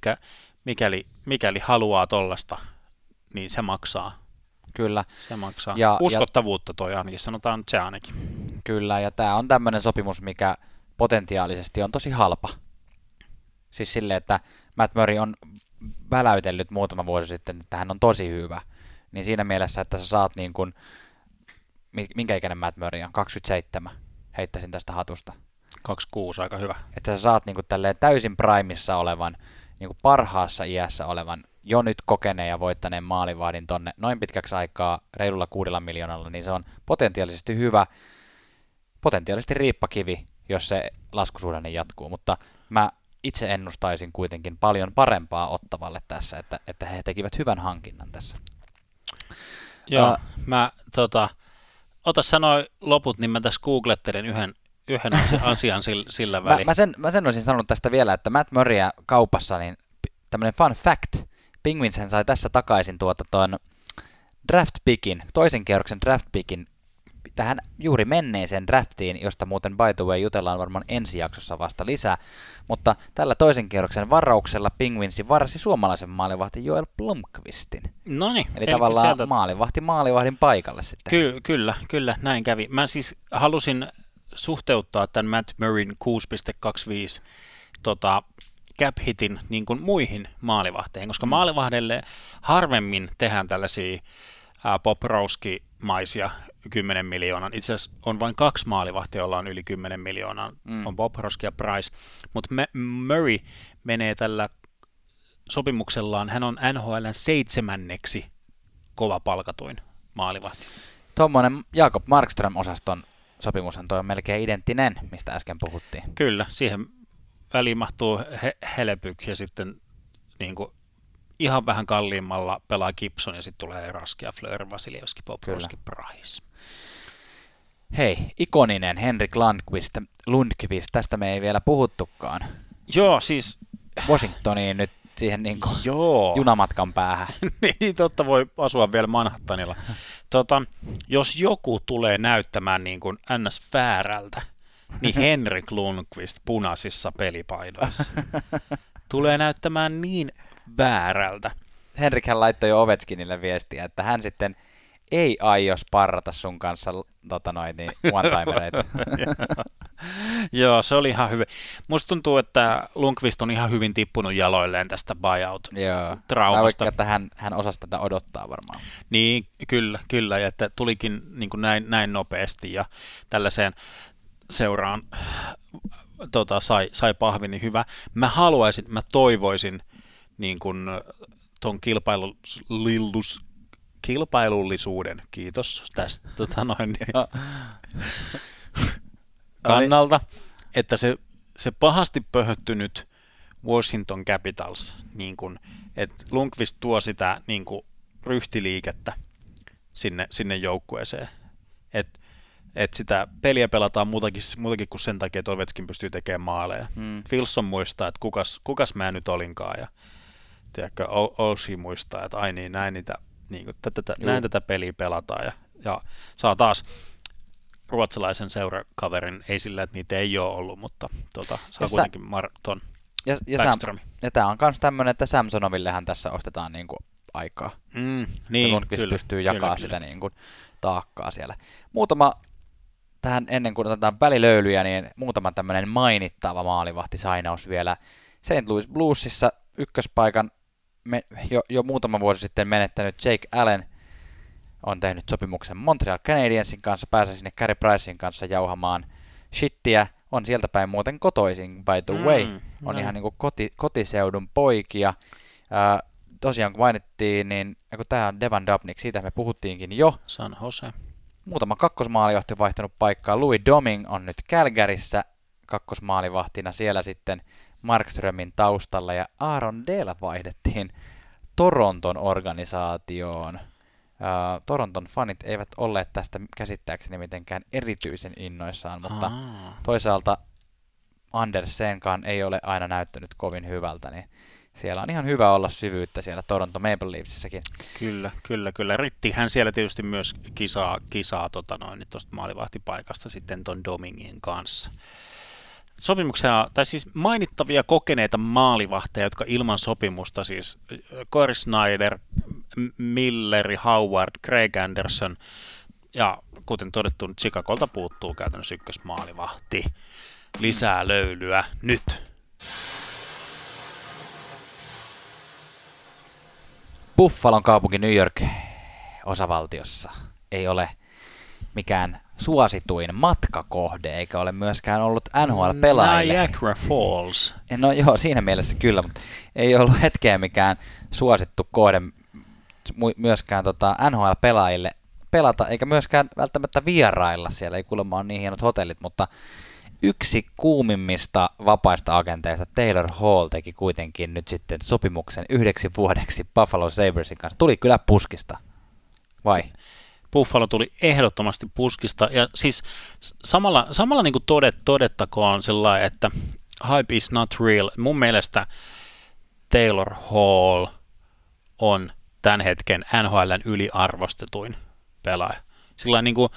mikäli, mikäli haluaa tollasta, niin se maksaa Kyllä, Se maksaa. Ja- Uskottavuutta toi ainakin, sanotaan nyt se ainakin. kyllä, ja tämä on tämmöinen sopimus, mikä potentiaalisesti on tosi halpa. Siis silleen, että Matt Murray on väläytellyt muutama vuosi sitten, että hän on tosi hyvä. Niin siinä mielessä, että sä saat niin kuin, mi- minkä ikäinen Matt Murray on? 27. Heittäisin tästä hatusta. 26, aika hyvä. Että sä saat niin kuin tälleen täysin primissa olevan, niin kuin parhaassa iässä olevan, jo nyt kokeneen ja voittaneen maalivahdin tonne noin pitkäksi aikaa reilulla kuudella miljoonalla, niin se on potentiaalisesti hyvä, potentiaalisesti riippakivi, jos se laskusuhdanne jatkuu, mutta mä itse ennustaisin kuitenkin paljon parempaa ottavalle tässä, että, että he tekivät hyvän hankinnan tässä. Joo, Ää- mä tota, ota sanoi loput, niin mä tässä googlettelen yhden, yhden asi- asian sillä, sillä Mä, välin. mä, sen, mä sen olisin sanonut tästä vielä, että Matt Murrayä kaupassa, niin tämmöinen fun fact, Penguins hän sai tässä takaisin tuota ton draft pickin, toisen kierroksen draft pickin tähän juuri menneeseen draftiin, josta muuten by the way jutellaan varmaan ensi jaksossa vasta lisää, mutta tällä toisen kierroksen varauksella Penguinsi varasi suomalaisen maalivahti Joel Blomqvistin. No niin, Eli, tavallaan sieltä, maalivahti maalivahdin paikalle sitten. ky- kyllä, kyllä, näin kävi. Mä siis halusin suhteuttaa tämän Matt Murrayn 6.25 tota, cap hitin niin kuin muihin maalivahteihin, koska mm. maalivahdelle harvemmin tehdään tällaisia ää, Bobrowski-maisia 10 miljoonan. Itse asiassa on vain kaksi maalivahtia, joilla on yli 10 miljoonaa. Mm. Mm. On Bobrowski ja Price. Mutta Murray menee tällä sopimuksellaan, hän on NHLn seitsemänneksi kova palkatuin maalivahti. Tuommoinen Jakob Markström-osaston sopimushan toi on melkein identtinen, mistä äsken puhuttiin. Kyllä, siihen väliin mahtuu he- Helpyk ja sitten niin kuin, ihan vähän kalliimmalla pelaa Gibson ja sitten tulee Raski ja Fleur, Vasiljevski, Bobrovski, Price. Hei, ikoninen Henrik Lundqvist, Lundqvist, tästä me ei vielä puhuttukaan. Joo, siis Washingtoniin nyt siihen niin kuin joo. junamatkan päähän. niin totta voi asua vielä Manhattanilla. Tota, jos joku tulee näyttämään niin kuin ns. väärältä, niin Henrik Lundqvist punaisissa pelipaidoissa. Tulee näyttämään niin väärältä. Henrikhän laittoi jo Ovechkinille viestiä, että hän sitten ei aio sparrata sun kanssa tota noin, niin one-timereita. Joo, se oli ihan hyvä. Musta tuntuu, että Lundqvist on ihan hyvin tippunut jaloilleen tästä buyout Joo. Hän, hän osasi tätä odottaa varmaan. Niin, kyllä, kyllä, ja että tulikin niin kuin näin, näin nopeasti ja tällaiseen seuraan tota, sai, sai pahvi, niin hyvä. Mä haluaisin, mä toivoisin niin kuin ton kilpailullisuus, kilpailullisuuden, kiitos tästä tota noin, niin, kannalta, että se, se pahasti pöhöttynyt Washington Capitals, niin kuin, että Lundqvist tuo sitä niin kuin, ryhtiliikettä sinne, sinne joukkueeseen. Että et sitä peliä pelataan muutakin, muutakin kuin sen takia, että Ovetskin pystyy tekemään maaleja. Mm. Wilson muistaa, että kukas, kukas mä nyt olinkaan ja tiedätkö, O- Oshie muistaa, että ai niin, näin, niitä, niin kuin, tätä, Juu. näin tätä peliä pelataan ja, ja saa taas ruotsalaisen seurakaverin, ei sillä, että niitä ei ole ollut, mutta tota, saa Ja kuitenkin Mar- ton Ja, ja, Sam, ja tämä on myös tämmöinen, että Samsonovillehän tässä ostetaan niin kuin aikaa. Mm, Niin, Lundqvist kyllä, pystyy kyllä, jakaa kyllä. sitä niin kuin taakkaa siellä. Muutama tähän ennen kuin otetaan välilöylyjä, niin muutama tämmöinen mainittava maalivahtisainaus vielä. St. Louis Bluesissa ykköspaikan me, jo, jo muutama vuosi sitten menettänyt Jake Allen on tehnyt sopimuksen Montreal Canadiensin kanssa, pääsee sinne Carey Pricein kanssa jauhamaan shittiä. On sieltä päin muuten kotoisin, by the way. Mm, On no. ihan niin kuin koti, kotiseudun poikia. Ää, tosiaan kun mainittiin, niin kun tämä on Devan Dubnik, siitä me puhuttiinkin jo. San Jose. Muutama kakkosmaalivahti on vaihtanut paikkaa. Louis Doming on nyt Calgaryssä kakkosmaalivahtina siellä sitten Markströmin taustalla ja Aaron Dale vaihdettiin Toronton organisaatioon. Toronton fanit eivät olleet tästä käsittääkseni mitenkään erityisen innoissaan, mutta Aa. toisaalta Andersenkaan ei ole aina näyttänyt kovin hyvältä, niin siellä on ihan hyvä olla syvyyttä siellä Toronto Maple Leafsissäkin. Kyllä, kyllä, kyllä. Ritti hän siellä tietysti myös kisaa, kisaa tota noin, tuosta maalivahtipaikasta sitten ton Domingin kanssa. Sopimuksia, tai siis mainittavia kokeneita maalivahteja, jotka ilman sopimusta, siis Corey Snyder, Milleri, Howard, Craig Anderson ja kuten todettu, Chicagolta puuttuu käytännössä ykkösmaalivahti. Lisää löylyä nyt. Buffalon kaupunki New York osavaltiossa ei ole mikään suosituin matkakohde, eikä ole myöskään ollut NHL-pelaajille. Niagara Falls. No joo, siinä mielessä kyllä, mutta ei ollut hetkeä mikään suosittu kohde myöskään tota NHL-pelaajille pelata, eikä myöskään välttämättä vierailla siellä, ei kuulemma ole niin hienot hotellit, mutta yksi kuumimmista vapaista agenteista, Taylor Hall, teki kuitenkin nyt sitten sopimuksen yhdeksi vuodeksi Buffalo Sabresin kanssa. Tuli kyllä puskista, vai? Buffalo tuli ehdottomasti puskista, ja siis samalla, samalla niin kuin todet, todettakoon sellainen, että hype is not real. Mun mielestä Taylor Hall on tämän hetken NHLn yliarvostetuin pelaaja. Sillä niin kuin,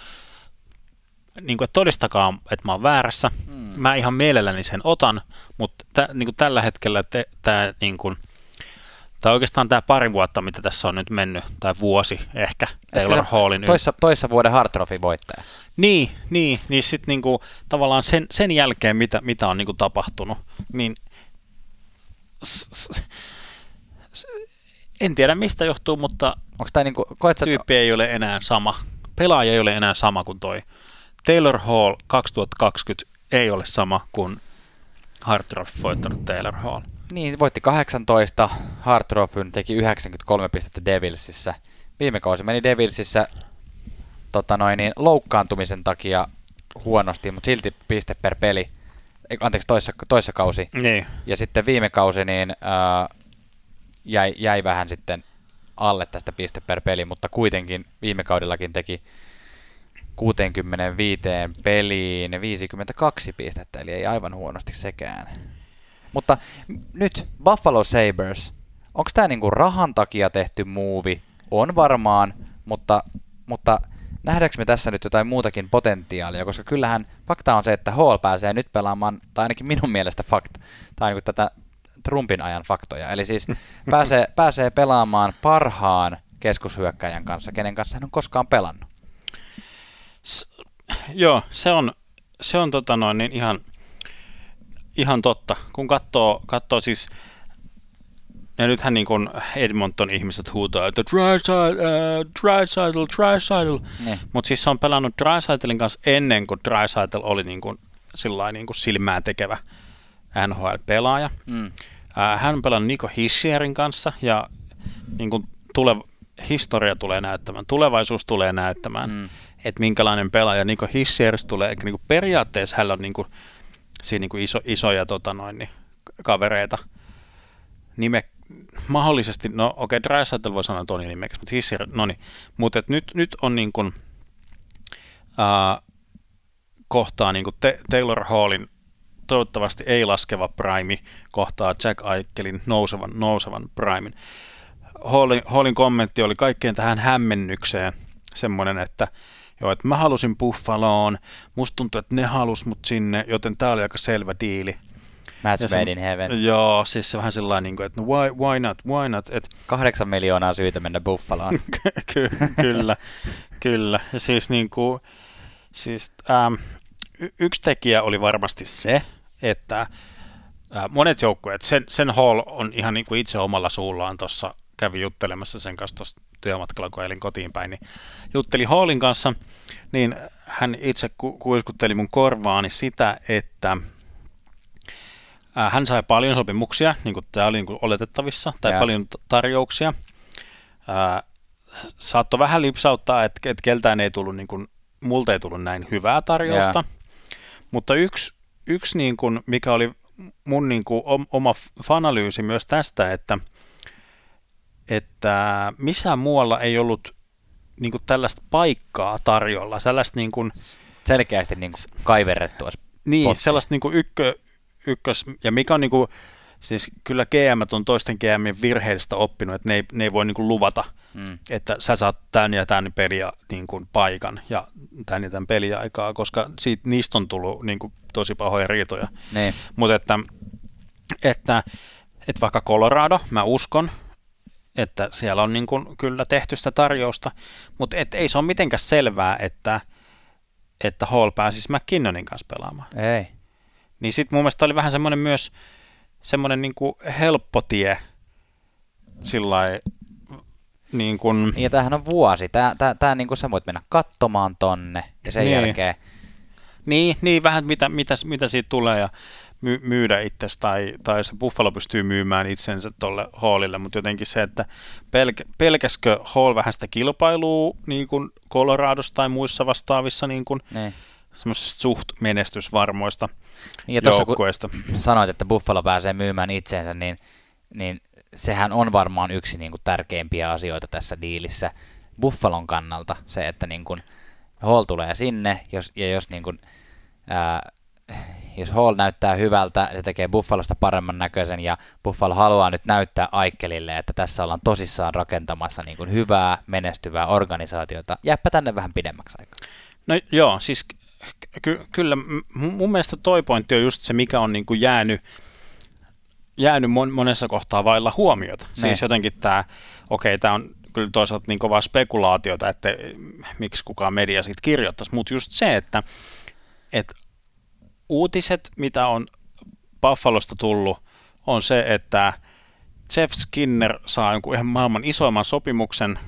niin kuin, että todistakaa, että mä oon väärässä. Mm. Mä ihan mielelläni sen otan, mutta tä, niin kuin tällä hetkellä te, tämä niin kuin, tai oikeastaan tämä pari vuotta, mitä tässä on nyt mennyt, tai vuosi ehkä, Taylor ehkä Hallin. Toissa, toissa vuoden Hard Trophy voittaja. Niin, niin, niin sitten niinku, tavallaan sen, sen jälkeen, mitä, mitä on niinku tapahtunut, niin s, s, s, en tiedä mistä johtuu, mutta tämä niinku, koet tyyppi ei ole enää sama. Pelaaja ei ole enää sama kuin toi. Taylor Hall 2020 ei ole sama kuin Hard Trophy voittanut Taylor Hall. Niin, voitti 18, Hard Trophyn teki 93 pistettä Devilsissä. Viime kausi meni Devilsissä tota noin, niin, loukkaantumisen takia huonosti, mutta silti piste per peli. Anteeksi, toissa, toissa kausi. Niin. Ja sitten viime kausi niin, äh, jäi, jäi vähän sitten alle tästä piste per peli, mutta kuitenkin viime kaudellakin teki 65 peliin 52 pistettä, eli ei aivan huonosti sekään. Mutta nyt Buffalo Sabres, onko tämä niinku rahan takia tehty muuvi? On varmaan, mutta, mutta nähdäänkö me tässä nyt jotain muutakin potentiaalia, koska kyllähän fakta on se, että Hall pääsee nyt pelaamaan, tai ainakin minun mielestä fakta, tai niin tätä Trumpin ajan faktoja. Eli siis pääsee, pääsee pelaamaan parhaan keskushyökkäjän kanssa, kenen kanssa hän on koskaan pelannut. S- joo, se on, se on tota noin, niin ihan, ihan totta. Kun katsoo, katsoo siis, ja nythän niin kuin Edmonton ihmiset huutaa, että Drysaddle, uh, Drysaddle, niin. Mutta siis se on pelannut Drysaddlein kanssa ennen kuin Drysaddle oli niin kuin, niin kuin silmää tekevä NHL-pelaaja. Mm. Hän on pelannut Niko Hissierin kanssa ja niin kuin tule, historia tulee näyttämään, tulevaisuus tulee näyttämään, mm. että minkälainen pelaaja Niko Hissier tulee. Eikä niin kuin periaatteessa hän on niin kuin, siinä niin kuin iso, isoja tota noin, niin, kavereita. Nime, mahdollisesti, no okei, okay, Dreisaitl voi sanoa Toni nimeksi, mutta Hissier, no niin. Mutta nyt, nyt on niin kuin, ää, kohtaa niin kuin Taylor Hallin toivottavasti ei laskeva prime kohtaa Jack Aikelin nousevan, nousevan primin. Hallin, Hallin kommentti oli kaikkeen tähän hämmennykseen semmoinen, että joo, että mä halusin Buffaloon, musta tuntuu, että ne halus mut sinne, joten tää oli aika selvä diili. Match made in heaven. Joo, siis se vähän sellainen, niin kuin, että no why, why not, why not. Et, Kahdeksan miljoonaa syytä mennä Buffaloon. Ky- kyllä, kyllä. Ja siis niin kuin, siis, ähm, y- yksi tekijä oli varmasti se, että äh, monet joukkueet, sen, sen Hall on ihan niin kuin itse omalla suullaan tuossa, kävi juttelemassa sen kanssa tuossa työmatkalla, kun elin kotiin päin, niin jutteli Hallin kanssa, niin hän itse ku- kuiskutteli mun korvaani sitä, että äh, hän sai paljon sopimuksia, niin kuin tämä oli niin kuin oletettavissa, tai yeah. paljon tarjouksia. Äh, saattoi vähän lipsauttaa, että, että keltään ei tullut, niin kuin, multa ei tullut näin hyvää tarjousta, yeah. mutta yksi yksi niin kuin, mikä oli mun niin kuin, oma fanalyysi myös tästä, että, että missään muualla ei ollut niin kuin, tällaista paikkaa tarjolla, sellaista niin kuin, selkeästi niin kuin kaiverrettua Niin, pottia. sellaista niin kuin ykkö, ykkös, ja mikä on niin kuin, siis kyllä GM on toisten GM virheistä oppinut, että ne ei, ne ei voi niin kuin luvata, mm. että sä saat tämän ja tämän peliä niin kuin paikan ja tämän ja tämän peliaikaa, koska siitä, niistä on tullut niin kuin tosi pahoja riitoja. Mutta että, että, että vaikka Colorado, mä uskon, että siellä on niin kuin kyllä tehty sitä tarjousta, mutta et ei se ole mitenkään selvää, että, että Hall pääsisi McKinnonin kanssa pelaamaan. Ei. Niin sitten mun mielestä oli vähän semmoinen myös semmoinen niin kuin helppo tie sillä niin kuin... Ja tämähän on vuosi. Tää, tää, tää niin kuin sä voit mennä katsomaan tonne ja sen Niin. jälkeen... Niin, niin vähän mitä, mitä, mitä siitä tulee ja my, myydä itsesi tai, tai se Buffalo pystyy myymään itsensä tuolle Hallille, mutta jotenkin se, että pelk, pelkäskö Hall vähän sitä kilpailua niin kuin Coloradossa tai muissa vastaavissa niin kuin Niin. semmoisista suht menestysvarmoista Niin ja tuossa kun joukkueista. sanoit, että Buffalo pääsee myymään itseensä, niin, niin sehän on varmaan yksi niin kuin, tärkeimpiä asioita tässä diilissä Buffalon kannalta. Se, että niin kuin, Hall tulee sinne, jos, ja jos, niin kuin, ää, jos Hall näyttää hyvältä, se tekee Buffalosta paremman näköisen, ja Buffalo haluaa nyt näyttää Aikkelille, että tässä ollaan tosissaan rakentamassa niin kuin, hyvää, menestyvää organisaatiota. Jääpä tänne vähän pidemmäksi aikaa. No joo, siis ky- kyllä mun mielestä toi pointti on just se, mikä on niin kuin jäänyt, jäänyt mon- monessa kohtaa vailla huomiota. Ne. Siis jotenkin tämä, okei, tämä on kyllä toisaalta niin kovaa spekulaatiota, että miksi kukaan media siitä kirjoittaisi, mutta just se, että, että uutiset, mitä on Buffalosta tullut, on se, että Jeff Skinner saa jonkun ihan maailman isoimman sopimuksen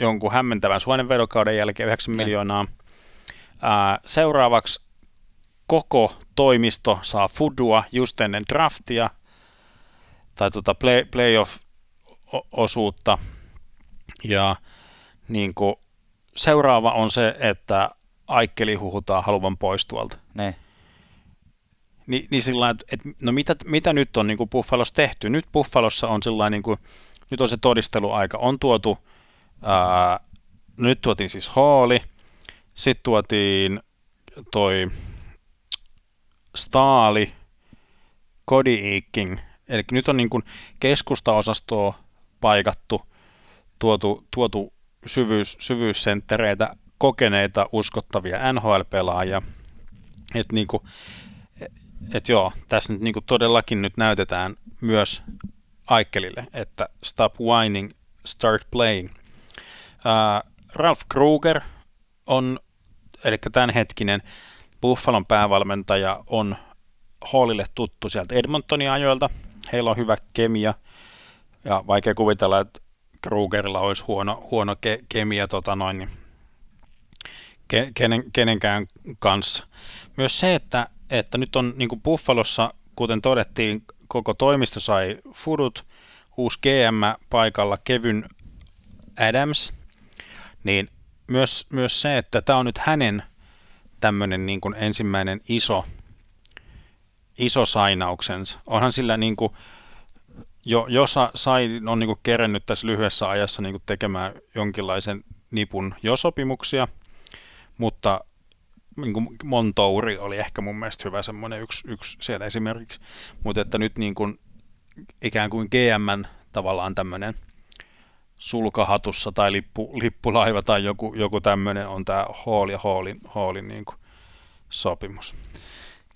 jonkun hämmentävän suonenvedokauden jälkeen 9 Ne. miljoonaa. Ää, seuraavaksi koko toimisto saa fudua just ennen draftia tai tota play, playoff-osuutta. Ja niin kuin, seuraava on se, että Aikkeli huhutaan haluvan pois tuolta. Niin. Ni, niin sillä että et, no mitä, mitä nyt on niin kuin Buffalossa tehty? Nyt Buffalossa on sillä niin kuin, nyt on se todisteluaika. On tuotu, ää, nyt tuotiin siis Halli, sitten tuotiin toi Staali, Cody eli nyt on niin kuin keskustaosastoa paikattu, tuotu, tuotu syvyys, syvyyssenttereitä, kokeneita, uskottavia NHL-pelaajia. Että niin kuin, et joo, tässä nyt niin kuin todellakin nyt näytetään myös Aikkelille, että stop whining, start playing. Ää, Ralph Kruger on, eli tämänhetkinen Buffalon päävalmentaja on Hallille tuttu sieltä Edmontonin ajoilta. Heillä on hyvä kemia ja vaikea kuvitella, että Krugerilla olisi huono, huono ke- kemia tota noin, niin ke- kenen, kenenkään kanssa. Myös se, että, että nyt on niin Buffalossa, kuten todettiin, koko toimisto sai fudut, uusi GM paikalla, Kevin Adams, niin myös, myös se, että tämä on nyt hänen tämmöinen niin ensimmäinen iso, iso sainauksensa. Onhan sillä niin kuin, jo, jo sa, sai, on niin kuin kerennyt tässä lyhyessä ajassa niin kuin tekemään jonkinlaisen nipun jo sopimuksia, mutta niin kuin Montouri oli ehkä mun mielestä hyvä semmoinen yksi, yksi siellä esimerkiksi, mutta että nyt niin kuin ikään kuin GMn tavallaan tämmöinen sulkahatussa tai lippu, lippulaiva tai joku, joku tämmöinen on tämä Hall ja Hallin, Hallin niin kuin sopimus.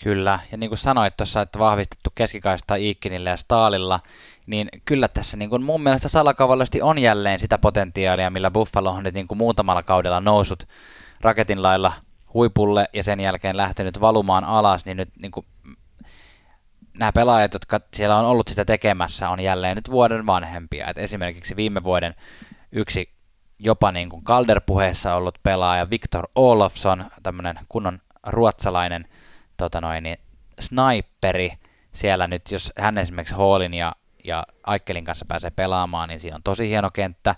Kyllä, ja niin kuin sanoit tuossa, että vahvistettu keskikaista Iikkinillä ja Staalilla, niin kyllä tässä niin kuin mun mielestä salakavallisesti on jälleen sitä potentiaalia, millä Buffalo on nyt niin kuin muutamalla kaudella noussut raketin lailla huipulle ja sen jälkeen lähtenyt valumaan alas, niin nyt niin kuin nämä pelaajat, jotka siellä on ollut sitä tekemässä, on jälleen nyt vuoden vanhempia. Et esimerkiksi viime vuoden yksi jopa niin kuin Calder-puheessa ollut pelaaja Viktor Olofsson, tämmöinen kunnon ruotsalainen tota noin, niin sniperi siellä nyt, jos hän esimerkiksi Hallin ja, ja Aikkelin kanssa pääsee pelaamaan, niin siinä on tosi hieno kenttä.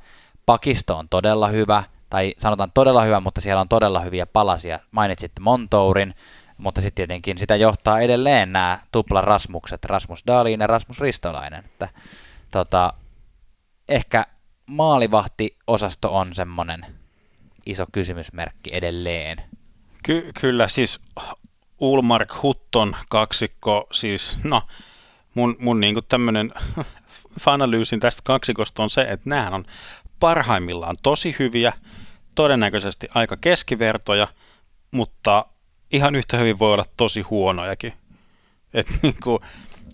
Pakisto on todella hyvä, tai sanotaan todella hyvä, mutta siellä on todella hyviä palasia. Mainitsitte Montourin, mutta sitten tietenkin sitä johtaa edelleen nämä tupla Rasmukset, Rasmus Dahlin ja Rasmus Ristolainen. Että, tota, ehkä maalivahtiosasto on semmoinen iso kysymysmerkki edelleen. Ky- kyllä, siis Ulmark Hutton kaksikko, siis no, mun, mun niinku tämmönen fanalyysin tästä kaksikosta on se, että nämä on parhaimmillaan tosi hyviä, todennäköisesti aika keskivertoja, mutta ihan yhtä hyvin voi olla tosi huonojakin. Et niinku,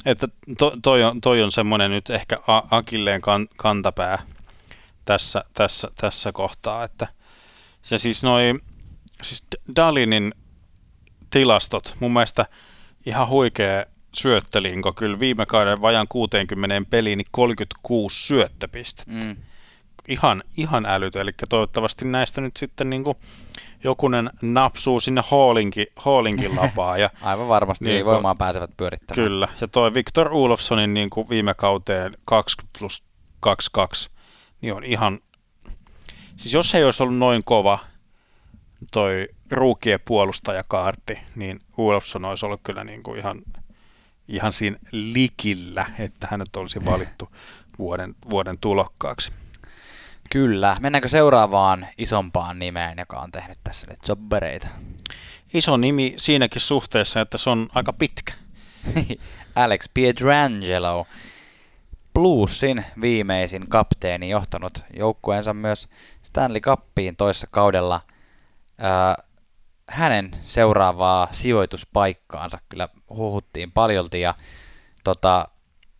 että to, toi, on, toi on semmoinen nyt ehkä Akilleen kan, kantapää tässä, tässä, tässä kohtaa, että se siis noi, siis Dalinin tilastot, mun mielestä ihan huikea syöttölinko, kyllä viime kauden vajan 60 peliin niin 36 syöttöpistettä. Mm. Ihan, ihan älytö, eli toivottavasti näistä nyt sitten niin kuin jokunen napsuu sinne Hallinkin, Hallinkin lapaa. Ja, Aivan varmasti, niin voimaan pääsevät pyörittämään. Kyllä, ja toi Viktor Ulofssonin niin kuin viime kauteen 20 plus 22, niin on ihan, siis jos ei olisi ollut noin kova toi ruukien puolustajakaarti, niin Ulofsson olisi ollut kyllä niin kuin ihan, ihan siinä likillä, että hänet olisi valittu vuoden, vuoden tulokkaaksi. Kyllä. Mennäänkö seuraavaan isompaan nimeen, joka on tehnyt tässä nyt jobbereita? Iso nimi siinäkin suhteessa, että se on aika pitkä. Alex Pietrangelo, Bluesin viimeisin kapteeni, johtanut joukkueensa myös Stanley Cuppiin toissa kaudella. Äh, hänen seuraavaa sijoituspaikkaansa kyllä huhuttiin paljolti ja tota,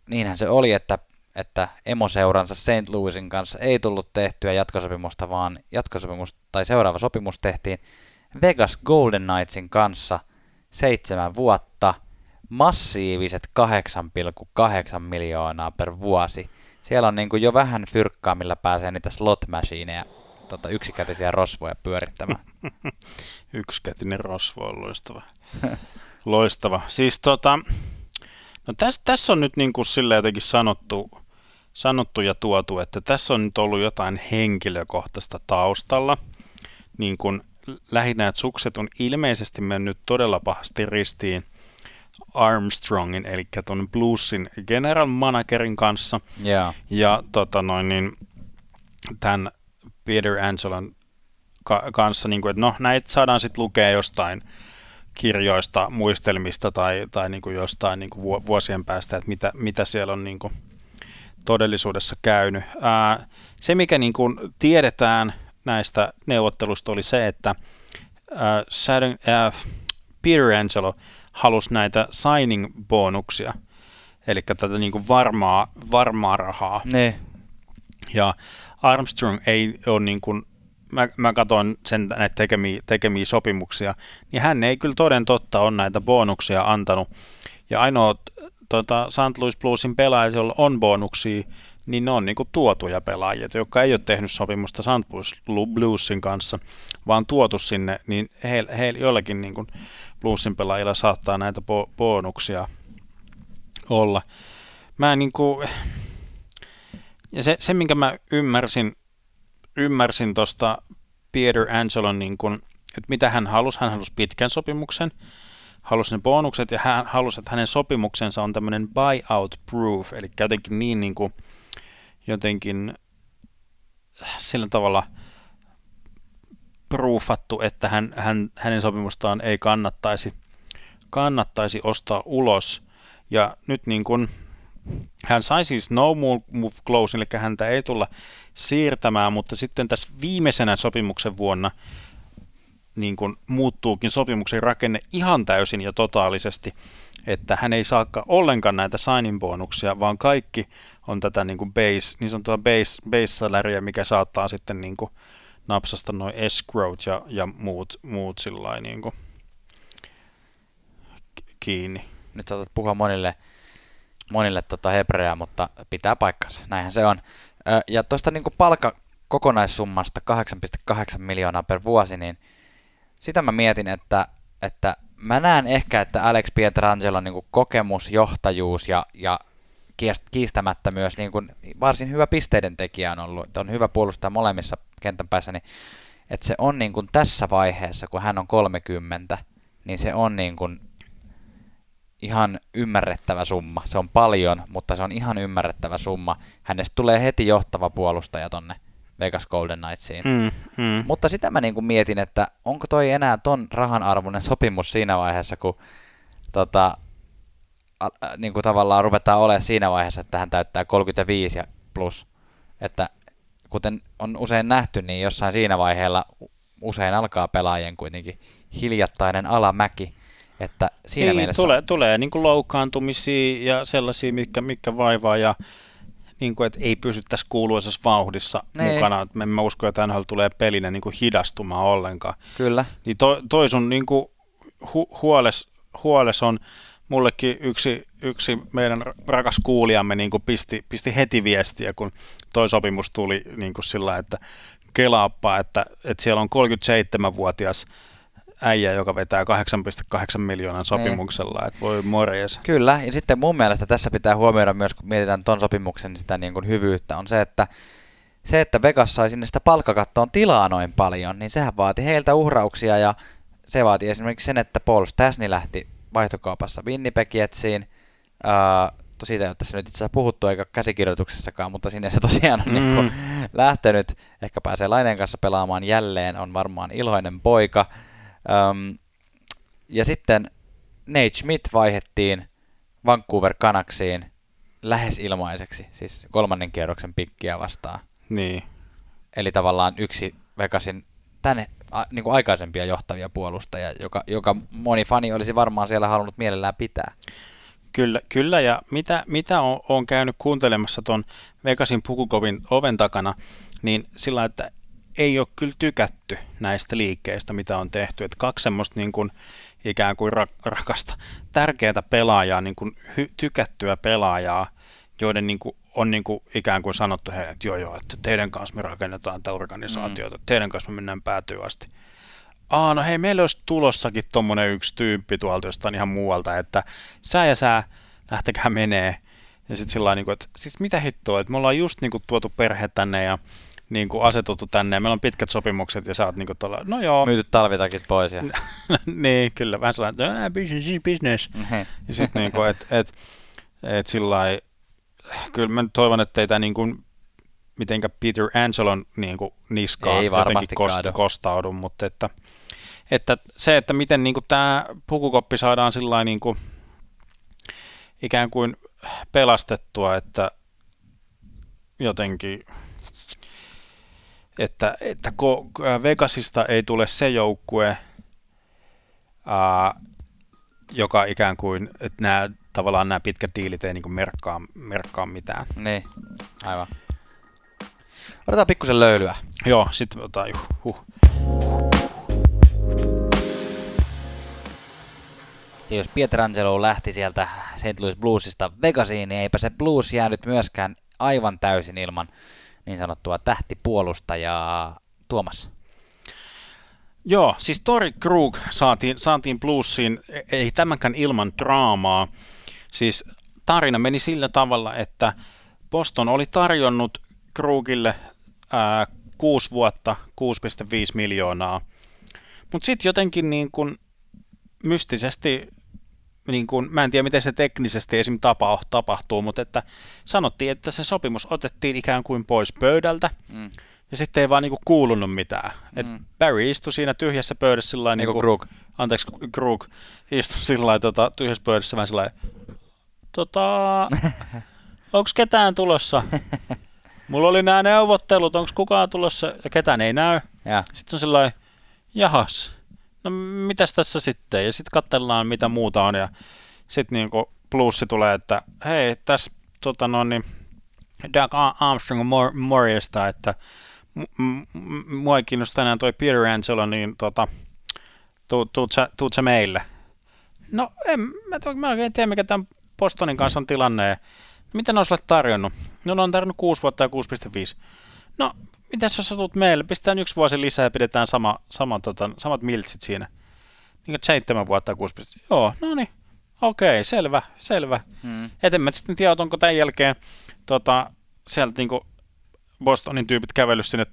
niinhän se oli, että että emoseuransa St. Louisin kanssa ei tullut tehtyä jatkosopimusta, vaan jatkosopimus tai seuraava sopimus tehtiin Vegas Golden Knightsin kanssa seitsemän vuotta, massiiviset 8,8 miljoonaa per vuosi. Siellä on niin kuin jo vähän fyrkkaa, millä pääsee niitä slot machineja, tota, yksikätisiä rosvoja pyörittämään. Yksikätinen rosvo on loistava. loistava. Siis tota, no tässä, tässä on nyt niin kuin sille jotenkin sanottu, sanottu ja tuotu, että tässä on nyt ollut jotain henkilökohtaista taustalla. Niin kuin lähinnä, että sukset on ilmeisesti mennyt todella pahasti ristiin Armstrongin, eli tuon Bluesin general managerin kanssa. Yeah. Ja tota noin, niin, tämän Peter Angelon ka- kanssa, niin kuin, että no näitä saadaan sitten lukea jostain kirjoista, muistelmista tai, tai niin kuin jostain niin kuin vuosien päästä, että mitä, mitä siellä on niin kuin todellisuudessa käynyt. Ää, se, mikä niin kuin tiedetään näistä neuvottelusta, oli se, että ää, Saturn, ää, Peter Angelo halusi näitä signing-bonuksia, eli tätä niin kuin varmaa, varmaa rahaa. Ne. Ja Armstrong ei ole niin kuin, mä, mä katsoin sen näitä tekemiä, tekemiä sopimuksia, niin hän ei kyllä toden totta ole näitä bonuksia antanut. Ja ainoa tota, St. Louis Bluesin pelaajat, joilla on bonuksia, niin ne on niinku tuotuja pelaajia, jotka ei ole tehnyt sopimusta St. Louis Bluesin kanssa, vaan tuotu sinne, niin heillä he, joillakin niinku Bluesin pelaajilla saattaa näitä bo- bonuksia olla. Mä niinku, ja se, se, minkä mä ymmärsin, ymmärsin tuosta Peter Angelon, niin kun, että mitä hän halusi, hän halusi pitkän sopimuksen, halusi ne bonukset ja hän halusi, että hänen sopimuksensa on tämmöinen buyout proof, eli jotenkin niin, niin kuin, jotenkin sillä tavalla proofattu, että hän, hän, hänen sopimustaan ei kannattaisi, kannattaisi ostaa ulos. Ja nyt niin kuin, hän sai siis no move close, eli häntä ei tulla siirtämään, mutta sitten tässä viimeisenä sopimuksen vuonna niin kuin muuttuukin sopimuksen rakenne ihan täysin ja totaalisesti, että hän ei saakaan ollenkaan näitä signing bonuksia, vaan kaikki on tätä niin kuin base, niin sanottua base, base salaria, mikä saattaa sitten niin kuin napsasta noin escrowt ja, ja muut, muut sillä niin kuin kiinni. Nyt saatat puhua monille, monille tota hebreaa, mutta pitää paikkansa. Näinhän se on. Ja tuosta niin palkka kokonaissummasta 8,8 miljoonaa per vuosi, niin sitä mä mietin, että, että mä näen ehkä, että Alex Pietrangelo niin kokemus, johtajuus ja, ja kiistämättä myös niin kuin varsin hyvä pisteiden tekijä on ollut, että on hyvä puolustaa molemmissa kentän päässä, niin että se on niin kuin tässä vaiheessa, kun hän on 30, niin se on niin kuin ihan ymmärrettävä summa. Se on paljon, mutta se on ihan ymmärrettävä summa. Hänestä tulee heti johtava puolustaja tonne Vegas Golden Knightsiin. Mm, mm. Mutta sitä mä niin kuin mietin, että onko toi enää ton rahan arvoinen sopimus siinä vaiheessa, kun tota, a, a, niin kuin tavallaan ruvetaan olemaan siinä vaiheessa, että hän täyttää 35 ja plus. Että kuten on usein nähty, niin jossain siinä vaiheella usein alkaa pelaajien kuitenkin hiljattainen alamäki. Että siinä niin, mielessä... Tulee, tulee niin kuin loukkaantumisia ja sellaisia, mitkä, mitkä vaivaa ja niin kuin, että ei pysyttäisi kuuluisessa vauhdissa Niin. mukana. Me emme usko, että NHL tulee pelinä niin kuin hidastumaan ollenkaan. Kyllä. Niin toi, toi sun niin kuin hu, huoles, huoles on mullekin yksi, yksi meidän rakas kuulijamme niin kuin pisti, pisti heti viestiä, kun toi sopimus tuli niin kuin sillä, että kelaappa, että, että siellä on 37-vuotias äijä, joka vetää 8,8 miljoonan sopimuksella, että voi morjes. Kyllä, ja sitten mun mielestä tässä pitää huomioida myös, kun mietitään ton sopimuksen sitä niin kuin hyvyyttä, on se, että se, että Vegas sai sinne sitä palkkakattoon tilaa noin paljon, niin sehän vaati heiltä uhrauksia, ja se vaati esimerkiksi sen, että Paul Stasny lähti vaihtokaupassa Winnipeg Jetsiin, uh, siitä ei ole tässä nyt itse asiassa puhuttu eikä käsikirjoituksessakaan, mutta sinne se tosiaan on mm. niin kuin lähtenyt. Ehkä pääsee Laineen kanssa pelaamaan jälleen, on varmaan iloinen poika. Um, ja sitten Nate Schmidt vaihettiin Vancouver Canucksiin lähes ilmaiseksi, siis kolmannen kierroksen pikkiä vastaan. Niin. Eli tavallaan yksi Vegasin tänne a, niin kuin aikaisempia johtavia puolustajia, joka, joka moni fani olisi varmaan siellä halunnut mielellään pitää. Kyllä, kyllä ja mitä, mitä on, on käynyt kuuntelemassa tuon Vegasin Pukukovin oven takana, niin sillä että ei ole kyllä tykätty näistä liikkeistä, mitä on tehty. Että kaksi semmoista niin kuin, ikään kuin ra- rakasta, tärkeää pelaajaa, niin kuin hy- tykättyä pelaajaa, joiden niin kuin, on niin kuin, ikään kuin sanottu, hei, että joo joo, että teidän kanssa me rakennetaan tätä organisaatiota, mm. teidän kanssa me mennään päätyy asti. Aa, no hei, meillä olisi tulossakin tommonen yksi tyyppi tuolta jostain ihan muualta, että sä ja sä lähtekää menee. Ja sitten sillä niin että siis mitä hittoa, että me ollaan just niin kuin, tuotu perhe tänne ja niin kuin asetuttu tänne ja meillä on pitkät sopimukset ja sä oot niin kuin tuolla, no joo. Myyty talvitakit pois. Ja... niin, kyllä, vähän sellainen, että business is business. ja sitten niin kuin, että et, et sillä kyllä mä toivon, että ei tämä niin kuin mitenkä Peter Angelon niin kuin niskaan ei jotenkin kost, kostaudu, mutta että, että se, että miten niin kuin tämä pukukoppi saadaan sillä niin kuin ikään kuin pelastettua, että jotenkin että, että Vegasista ei tule se joukkue, ää, joka ikään kuin, että nämä, tavallaan nämä pitkät diilit ei niin merkkaa, merkkaa mitään. Niin, aivan. Otetaan pikkusen löylyä. Joo, sitten otetaan juh, huh. Ja jos Pietrangelo lähti sieltä St. Louis Bluesista Vegasiin, niin eipä se Blues jäänyt myöskään aivan täysin ilman niin sanottua tähtipuolustajaa. Tuomas. Joo, siis Tori Krug saatiin, saatiin Bluesiin, ei tämänkään ilman draamaa. Siis tarina meni sillä tavalla, että Boston oli tarjonnut Krugille ää, 6 vuotta 6,5 miljoonaa. Mutta sitten jotenkin niin kun mystisesti, niin kun, mä en tiedä miten se teknisesti esim. Tapa, tapahtuu, mutta että sanottiin, että se sopimus otettiin ikään kuin pois pöydältä. Mm. Ja sitten ei vaan niinku kuulunut mitään. Mm. Et Barry istui siinä tyhjässä pöydässä sillä niin kuin Krug. Anteeksi, Krug istui sillä tota, tyhjässä pöydässä vähän sillä tota, onko ketään tulossa? Mulla oli nämä neuvottelut, onko kukaan tulossa ja ketään ei näy. Ja. Sitten on sellainen, jahas, no mitäs tässä sitten? Ja sitten katsellaan, mitä muuta on. Ja sitten niinku plussi tulee, että hei, tässä tota no, niin, Doug Armstrong mor- morjesta, että m- m- mua ei kiinnosta enää toi Peter Angelo, niin tota, tuut, tuut, sä, tuut sä meille? No, en, mä, to, mä oikein tiedä, mikä tämän Bostonin kanssa on tilanne. Mitä ne on sulle tarjonnut? No, ne on tarjonnut 6 vuotta ja 6,5. No, mitä jos sä tulet meille? Pistetään yksi vuosi lisää ja pidetään sama, sama, tota, samat miltsit siinä. Niin kuin seitsemän vuotta ja 6, Joo, no niin. Okei, selvä, selvä. Hmm. Et en mä sitten tiedä, onko tämän jälkeen tota, sieltä niin Bostonin tyypit kävellyt sinne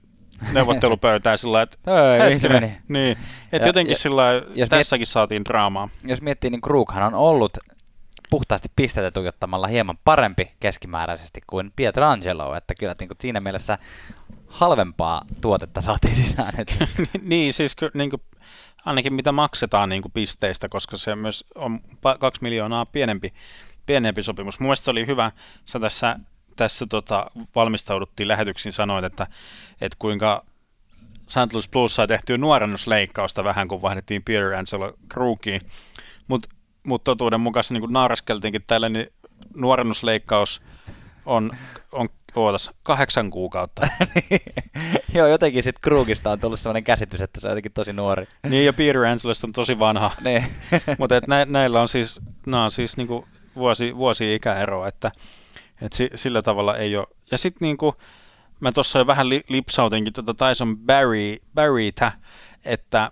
neuvottelupöytään sillä että Ei, se meni. Niin, että jotenkin sillä tässäkin miet... saatiin draamaa. Jos miettii, niin Krughan on ollut puhtaasti pisteitä tuijottamalla hieman parempi keskimääräisesti kuin Pietrangelo, että kyllä niin kuin siinä mielessä halvempaa tuotetta saatiin sisään. niin, siis kyllä niin kuin, ainakin mitä maksetaan niin kuin pisteistä, koska se myös on kaksi miljoonaa pienempi, pienempi sopimus. Mun se oli hyvä, sä tässä, tässä tota, valmistauduttiin lähetyksiin sanoit, että, että kuinka St. Louis Blues sai tehtyä nuorennusleikkausta vähän, kun vaihdettiin Peter Angelo Krugiin. Mutta mut totuuden mukaan niin kuin naaraskeltiinkin tällä, niin nuorennusleikkaus on, on ootas, kahdeksan kuukautta. Joo, jotenkin sitten Krugista on tullut sellainen käsitys, että se on jotenkin tosi nuori. niin, ja Peter Angeles on tosi vanha. niin. Mutta nä, näillä on siis, nämä on siis niinku vuosi, vuosi ikäeroa, että et si, sillä tavalla ei ole. Ja sitten niinku, mä tuossa jo vähän li, lipsautinkin tuota Tyson Barry, Barrytä, että,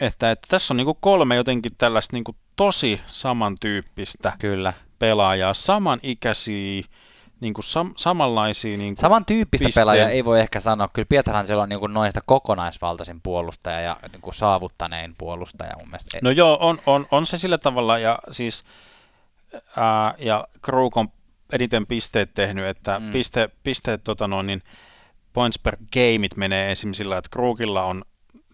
että, että tässä on niinku kolme jotenkin tällaista niinku tosi samantyyppistä Kyllä. pelaajaa, samanikäisiä, niinku sam, samanlaisia niinku Samantyyppistä pisteen- pelaajaa ei voi ehkä sanoa. Kyllä Pietarhan siellä on niin kuin noista kokonaisvaltaisin puolustaja ja niin kuin saavuttanein puolustaja mun mielestä. No joo, on, on, on se sillä tavalla, ja siis ää, ja Krug on eniten pisteet tehnyt, että Mm. piste, pisteet tota noin, niin points per gameit menee esimerkiksi sillä, että Krugilla on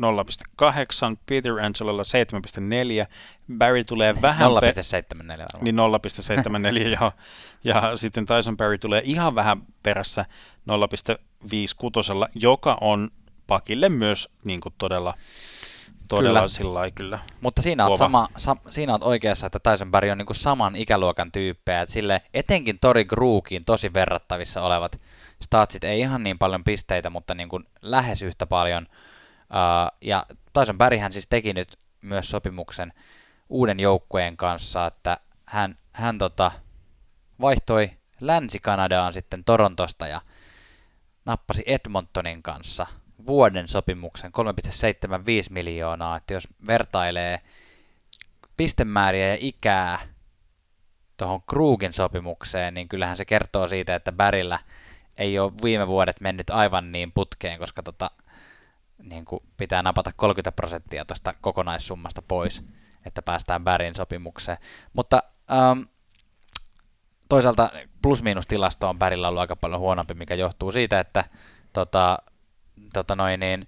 0,8, Peter Angelolla 7,4, Barry tulee vähän... pe- 0,74 varmaan. niin 0,74 ja, ja sitten Tyson Barry tulee ihan vähän perässä 0,56, joka on pakille myös niin kuin todella, todella Kyllä. sillä lailla kyllä. Mutta siinä on, Kova. sama, sa, siinä on oikeassa, että Tyson Barry on niinku saman ikäluokan tyyppejä. Et sille, etenkin Tori Gruukiin tosi verrattavissa olevat statsit, ei ihan niin paljon pisteitä, mutta niinku lähes yhtä paljon. Uh, ja Tyson Barryhän siis teki nyt myös sopimuksen uuden joukkueen kanssa, että hän, hän tota, vaihtoi Länsi-Kanadaan sitten Torontosta ja nappasi Edmontonin kanssa vuoden sopimuksen 3,75 miljoonaa, että jos vertailee pistemääriä ja ikää tuohon Krugin sopimukseen, niin kyllähän se kertoo siitä, että Bärillä ei ole viime vuodet mennyt aivan niin putkeen, koska tota, niin kuin pitää napata 30 prosenttia tuosta kokonaissummasta pois, että päästään Bärin sopimukseen. Mutta ähm, toisaalta plus-miinus-tilasto on Bärillä ollut aika paljon huonompi, mikä johtuu siitä, että tota, tota noin, niin,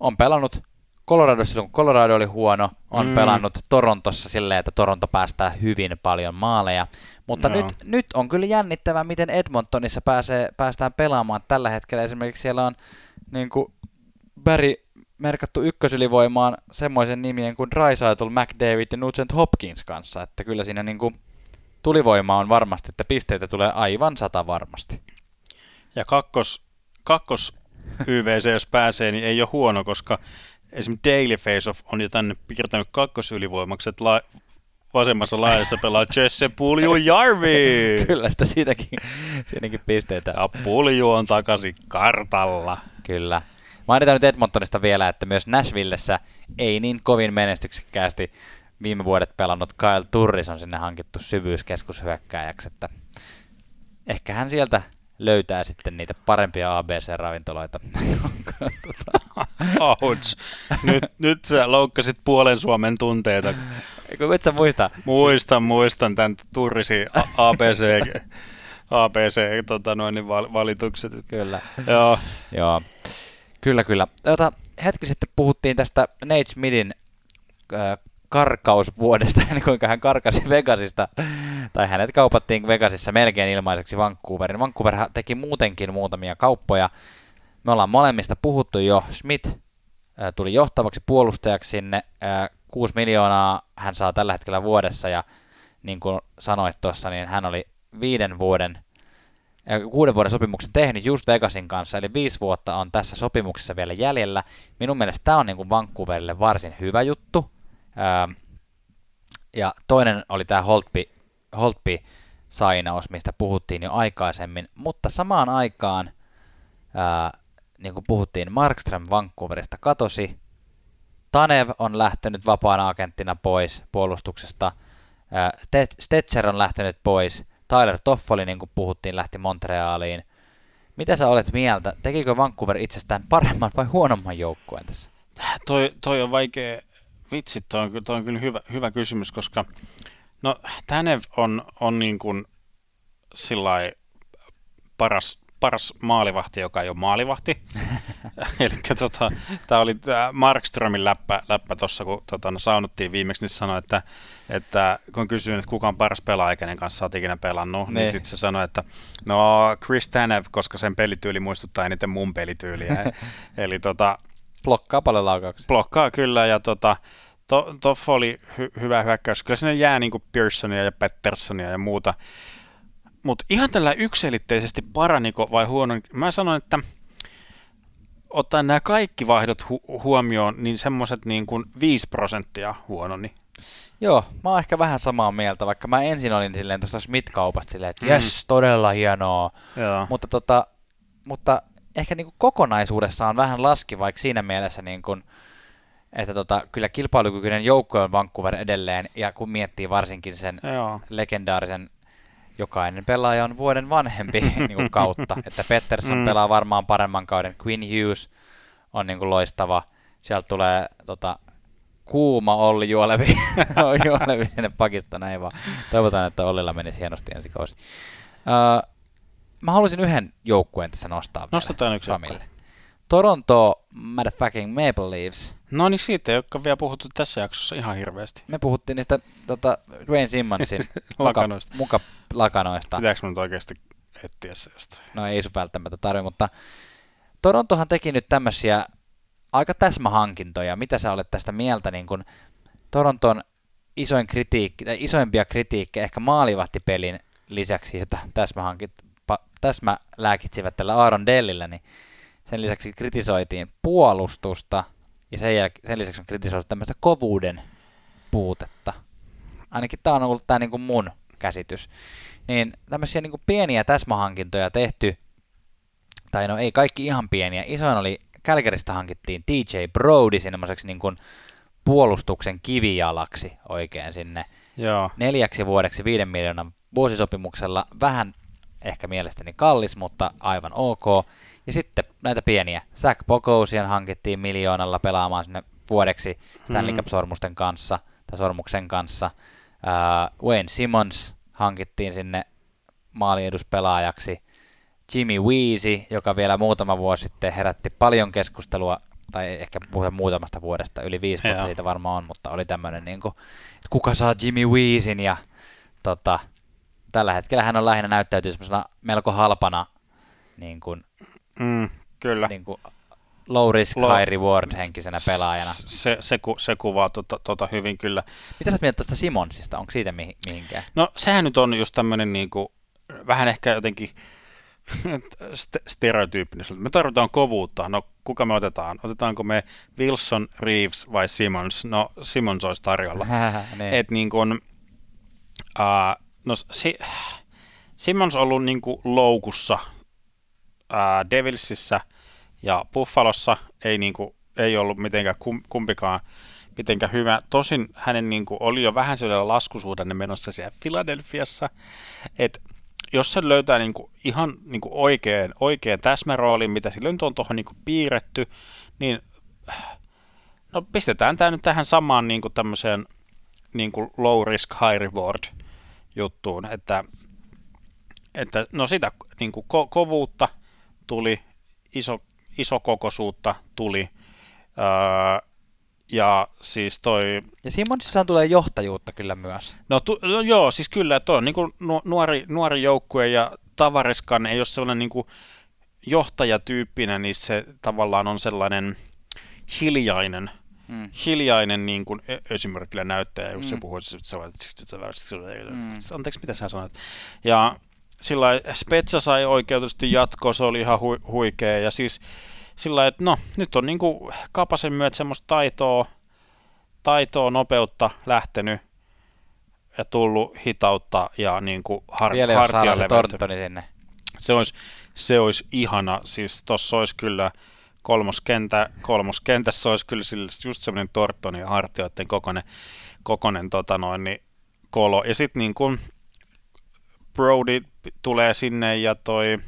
on pelannut Colorado silloin, kun Colorado oli huono, on mm. Pelannut Torontossa silleen, että Toronto päästää hyvin paljon maaleja. Mutta Joo. nyt, nyt on kyllä jännittävää, miten Edmontonissa pääsee, päästään pelaamaan. Tällä hetkellä esimerkiksi siellä on niin kuin Barry merkattu ykkösylivoimaan semmoisen nimien kuin Draisaitl, McDavid ja Nugent Hopkins kanssa. Että kyllä siinä niin kuin tulivoima on varmasti, että pisteitä tulee aivan sata varmasti. Ja kakkos, kakkos YVC, jos pääsee, niin ei ole huono, koska esimerkiksi Daily Face-Off on jo tänne piirtänyt kakkosylivoimaksi, että la- vasemmassa laajassa pelaa Jesse Pulju Jarvi. Kyllä sitä siitäkin, siinäkin pisteitä. Ja Pulju on takaisin kartalla. Kyllä. Mainitaan nyt Edmontonista vielä, että myös Nashvillessä ei niin kovin menestyksekkäästi viime vuodet pelannut Kyle Turris on sinne hankittu syvyyskeskushyökkääjäksi, että ehkä hän sieltä löytää sitten niitä parempia ABC-ravintoloita. Ouch. Nyt, nyt sä loukkasit puolen Suomen tunteita. Eikö et sä muista? Muistan, muistan tämän Turrisi ABC, ABC tota noin, niin val- valitukset. Kyllä. Joo, Joo. Kyllä, kyllä. Jota, hetki sitten puhuttiin tästä Nate Smidin äh, karkausvuodesta, eli kuinka hän karkasi Vegasista, tai hänet kaupattiin Vegasissa melkein ilmaiseksi Vancouverin. Vancouver teki muutenkin muutamia kauppoja. Me ollaan molemmista puhuttu jo. Smith tuli johtavaksi puolustajaksi sinne. Äh, 6 miljoonaa hän saa tällä hetkellä vuodessa, ja niin kuin sanoit tuossa, niin hän oli viiden vuoden kuuden vuoden sopimuksen tehnyt just Vegasin kanssa, eli viisi vuotta on tässä sopimuksessa vielä jäljellä. Minun mielestä tämä on niin kuin Vancouverille varsin hyvä juttu. Ähm, ja toinen oli tämä Holtby, Holtby sainaus, mistä puhuttiin jo aikaisemmin, mutta samaan aikaan, ää, niin kuin puhuttiin, Markström Vancouverista katosi, Tanev on lähtenyt vapaana agenttina pois puolustuksesta, ää, Stet- Stetcher on lähtenyt pois, Tyler Toffoli, niin kuin puhuttiin, lähti Montrealiin. Mitä sä olet mieltä? Tekikö Vancouver itsestään paremman vai huonomman joukkueen tässä? toi, toi on vaikea, vitsi, toi on, toi on kyllä hyvä, hyvä kysymys, koska no Tanev on, on niin kuin sillai paras, paras maalivahti, joka ei ole maalivahti. Eli tota, tämä oli tää Markströmin läppä, läppä tuossa, kun tota, no, saunuttiin viimeksi, niin sanoi, että, että kun kysyin, että kuka on paras pelaaja, kenen kanssa oot ikinä pelannut, niin, Niin. niin sitten se sanoi, että no Chris Tanev, koska sen pelityyli muistuttaa eniten mun pelityyliä. Eli tota, Blokkaa paljon laukauksia. blokkaa kyllä ja tota, to, Toff oli hy- hyvä hyökkäys. Kyllä sinne jää niin Pearsonia ja Pattersonia ja muuta. Mutta ihan tällä yksilitteisesti paraniko vai huono? Mä sanoin, että ottaen nämä kaikki vaihdot hu- huomioon, niin semmoiset niin kuin 5 prosenttia huononi. Joo, mä oon ehkä vähän samaa mieltä, vaikka mä ensin olin silleen tuosta Smith-kaupasta silleen, että jes, mm. todella hienoa. Joo. Mutta, tota, mutta ehkä niin kuin kokonaisuudessaan vähän laski, vaikka siinä mielessä, niin kuin, että tota, kyllä kilpailukykyinen joukko on Vancouver edelleen, ja kun miettii varsinkin sen Joo. legendaarisen jokainen pelaaja on vuoden vanhempi niin kuin kautta, että Pettersson Mm. pelaa varmaan paremman kauden, Quinn Hughes on niin kuin loistava, sieltä tulee tota, kuuma Olli Juolevi, Juolevi sinne Pakistan, ei vaan. Toivotaan, että Ollilla menisi hienosti ensi kausi. Öö, mä haluaisin yhden joukkueen tässä nostaa vielä Nostetaan yksi Samille. joukkue. Toronto motherfucking Maple Leafs. No niin siitä ei olekaan vielä puhuttu tässä jaksossa ihan hirveästi. Me puhuttiin niistä tota, Dwayne Simmonsin Lakanoista. muka, muka lakanoista. Pitääkö mun nyt oikeasti etsiä se jostain? No ei sun välttämättä tarvi, mutta Torontohan teki nyt tämmöisiä aika täsmähankintoja. Mitä sä olet tästä mieltä? Niin kun Toronton isoin kritiikki, tai isoimpia kritiikkejä ehkä maalivahtipelin lisäksi, jota täsmähankit, pa, täsmälääkitsivät tällä Aaron Dellillä, niin sen lisäksi kritisoitiin puolustusta ja sen, jäl- sen lisäksi on kritisoitu tämmöistä kovuuden puutetta. Ainakin tämä on ollut tämä niin mun käsitys. Niin tämmöisiä niin pieniä täsmähankintoja tehty, tai no ei kaikki ihan pieniä. Isoin oli, Kälkäristä hankittiin TJ Brody semmoiseksi niin kuin puolustuksen kivijalaksi oikein sinne Joo. neljäksi vuodeksi viiden miljoonan vuosisopimuksella. Vähän ehkä mielestäni kallis, mutta aivan ok. Ja sitten näitä pieniä. Zach Bogosian hankittiin miljoonalla pelaamaan sinne vuodeksi Stanley Mm. Cup-sormusten kanssa, tai sormuksen kanssa. Uh, Wayne Simmons hankittiin sinne maalieduspelaajaksi. Jimmy Weezy, joka vielä muutama vuosi sitten herätti paljon keskustelua, tai ehkä puhe muutamasta vuodesta, yli viisi vuotta Joo. siitä varmaan on, mutta oli tämmöinen, niin kuin, että kuka saa Jimmy Weezin, ja tota, tällä hetkellä hän on lähinnä näyttäytyy semmoisena melko halpana niin kuin, Mm, kyllä. niin kuin low risk, Low- high reward henkisenä pelaajana. Se, se, ku, se kuvaa tota, tota hyvin kyllä. Mitä sä mieltä tuosta Simonsista? Onko siitä mihin, mihinkään? No sehän nyt on just tämmöinen niinku, vähän ehkä jotenkin st- stereotyyppinen. Me tarvitaan kovuutta. No kuka me otetaan? Otetaanko me Wilson, Reeves vai Simmons? No Simmons olisi tarjolla. niin. Et niin kuin, uh, no si- Simmons on ollut niin kuin loukussa uh, Devilsissä ja Buffalossa ei, niin kuin, ei ollut mitenkään kum, kumpikaan mitenkään hyvä. Tosin hänen niin kuin, oli jo vähän sellainen laskusuhdanne menossa siellä Philadelphiassa, että jos se löytää niin kuin, ihan niin kuin oikein, oikein täsmäroolin, mitä sillä nyt on tuohon niin kuin, piirretty, niin no pistetään tämä nyt tähän samaan niin kuin, tämmöiseen niin kuin low risk, high reward juttuun, että, että no sitä niin kuin ko- kovuutta tuli, iso, isokokoisuutta tuli, öö, ja siis toi, Ja Simonsissa tulee johtajuutta kyllä myös. no, tu, no joo, siis kyllä, toi on niin kuin nuori, nuori joukkue ja Tavareskan ei ole sellainen niin kuin johtajatyyppinen, niin se tavallaan on sellainen hiljainen, Mm. hiljainen niin kuin e- esimerkillä näyttäjä, jos se Mm. puhuu, että se Mm. mm. anteeksi, mitä sä sanoit. Ja sillä Spetsa sai oikeutusti jatkoa, se oli ihan hu- huikea, ja siis sillä että no, nyt on niin kuin Kapasen myötä semmoista taitoa, taitoa, nopeutta lähtenyt ja tullut hitautta ja niin kuin har- Vielä jos saadaan se sinne. Se olisi, se olisi ihana, siis tossa olisi kyllä kolmoskentä, kolmoskentässä olisi kyllä sillä just semmoinen Tortoni ja hartioiden kokonen, kokonen tota noin, niin kolo. Ja sitten niin kuin Brody tulee sinne ja toi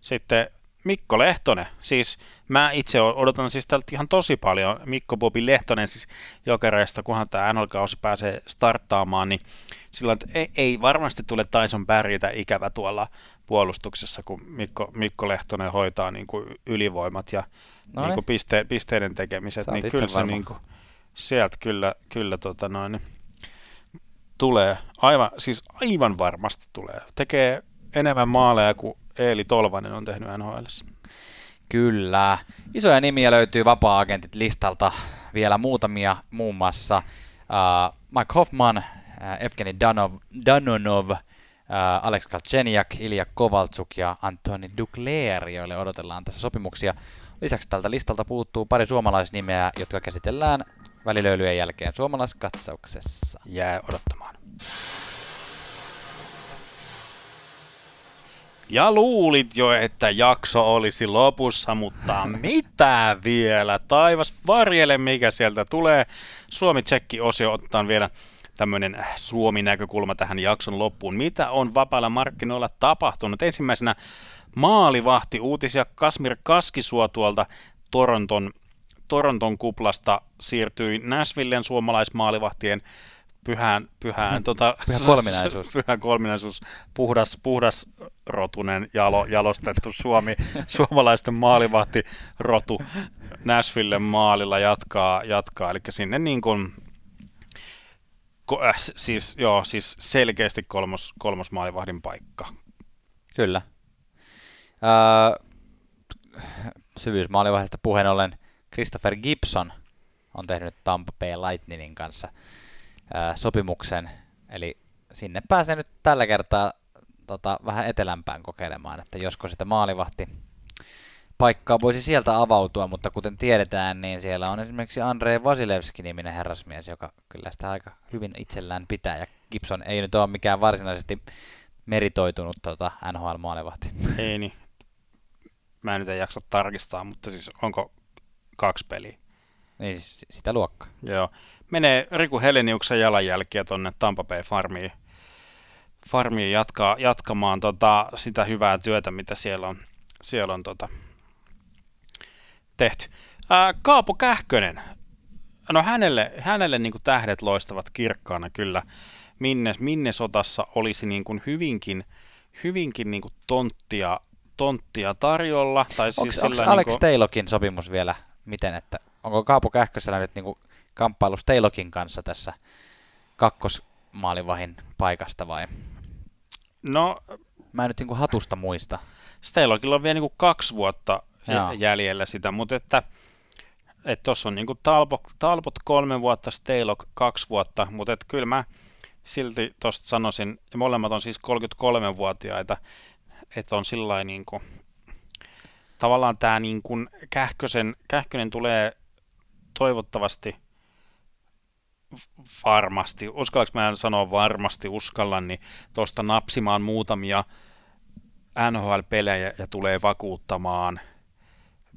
sitten Mikko Lehtonen, siis mä itse odotan siis tältä ihan tosi paljon Mikko Bobi Lehtonen siis jokereista, kunhan tämä NHL-kausi pääsee starttaamaan, niin että ei, ei varmasti tule Tyson Barrytä ikävä tuolla puolustuksessa, kun Mikko, Mikko Lehtonen hoitaa niin kuin ylivoimat ja No niin niin. kuin piste, pisteiden tekemiset, niin kyllä se niin kuin, sieltä kyllä, kyllä tota noin, niin tulee, aivan, siis aivan varmasti tulee. Tekee enemmän maaleja kuin Eeli Tolvanen on tehnyt NHL. Kyllä. Isoja nimiä löytyy vapaa-agentit listalta. vielä muutamia, muun muassa uh, Mike Hoffman, uh, Evgeni Danov, Danonov, uh, Alex Kalcheniak, Ilja Kovaltsuk ja Antoni Dukleer, joille odotellaan tässä sopimuksia. Lisäksi tältä listalta puuttuu pari suomalaisnimeä, jotka käsitellään välilöylyjen jälkeen suomalaiskatsauksessa. Jää odottamaan. Ja luulit jo, että jakso olisi lopussa, mutta mitä vielä? Taivas varjele, mikä sieltä tulee. Suomi-tsekki-osio ottaa vielä tämmöinen Suomi-näkökulma tähän jakson loppuun. Mitä on vapailla markkinoilla tapahtunut? Ensimmäisenä maalivahti uutisia Kasmir Kaskisua tuolta Toronton, Toronton kuplasta siirtyi Nashvillen suomalaismaalivahtien pyhään, pyhään, tota, pyhä kolminaisuus. pyhä kolminaisuus, puhdas, puhdas rotunen, jalo, jalostettu Suomi, suomalaisten maalivahti rotu Nashville maalilla jatkaa, jatkaa. eli sinne niin kuin, ko, äh, siis, joo, siis selkeästi kolmos, kolmos maalivahdin paikka. Kyllä. Öö, syvyysmaalivahdista puheen ollen Christopher Gibson on tehnyt Tampa Bay Lightningin kanssa sopimuksen, eli sinne pääsee nyt tällä kertaa tota, vähän etelämpään kokeilemaan, että josko sitä maalivahti paikkaa voisi sieltä avautua, mutta kuten tiedetään, niin siellä on esimerkiksi Andrei Vasilevski-niminen herrasmies, joka kyllä sitä aika hyvin itsellään pitää, ja Gibson ei nyt ole mikään varsinaisesti meritoitunut tota, NHL-maalivahti. Ei niin. Mä en nyt en jaksa tarkistaa, mutta siis onko kaksi peliä? Niin siis sitä luokkaa. Joo menee Riku Heleniuksen jalanjälkiä tuonne Tampa Bay Farmiin, farmiin jatkaa, jatkamaan tota, sitä hyvää työtä, mitä siellä on, siellä on tota, tehty. Ää, Kaapo Kähkönen, no hänelle, hänelle niin tähdet loistavat kirkkaana kyllä. Minne, minne sotassa olisi niin kuin hyvinkin, hyvinkin niin kuin tonttia, tonttia tarjolla. Tai siis onko Alex niin kuin... Taylorkin sopimus vielä miten, että onko Kaapo Kähkösellä nyt niin kuin kamppailu Steilokin kanssa tässä kakkosmaalivahin paikasta vai? No, mä en nyt niin hatusta muista. Steilokilla on vielä niin kaksi vuotta Joo. jäljellä sitä, mutta että että tuossa on niin kuin Talbot, Talbot kolme vuotta, Steilok kaksi vuotta, mutta että kyllä mä silti tuosta sanoisin, ja molemmat on siis 33-vuotiaita, että on sillä niin kuin, tavallaan tämä niin kuin Kähkösen, Kähkönen tulee toivottavasti – varmasti, uskallanko mä sanoa varmasti, uskallan, niin tuosta napsimaan muutamia NHL-pelejä ja tulee vakuuttamaan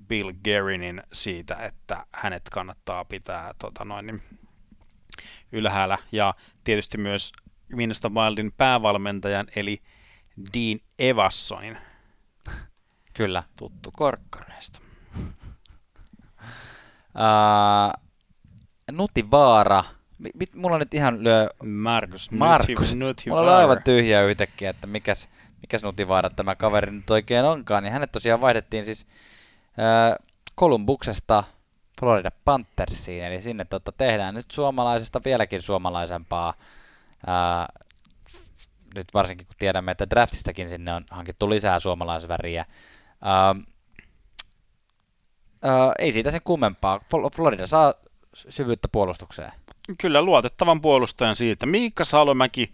Bill Gerinin siitä, että hänet kannattaa pitää tota noin, niin ylhäällä. Ja tietysti myös Minnesota Wildin päävalmentajan, eli Dean Evassonin. Kyllä. Tuttu korkkareista. Uh, Nuti Vaara mit, mulla nyt ihan lyö... Markus. Markus. Mulla on aivan tyhjä yhtäkkiä, että mikäs, mikäs nutivaara tämä kaveri nyt oikein onkaan. Niin hänet tosiaan vaihdettiin siis äh, Columbuksesta Florida Panthersiin, eli sinne totta, tehdään nyt suomalaisesta vieläkin suomalaisempaa. Äh, nyt varsinkin kun tiedämme, että draftistakin sinne on hankittu lisää suomalaisväriä. Äh, äh, ei siitä sen kummempaa. Florida saa syvyyttä puolustukseen. Kyllä luotettavan puolustajan siitä. Miikka Salomäki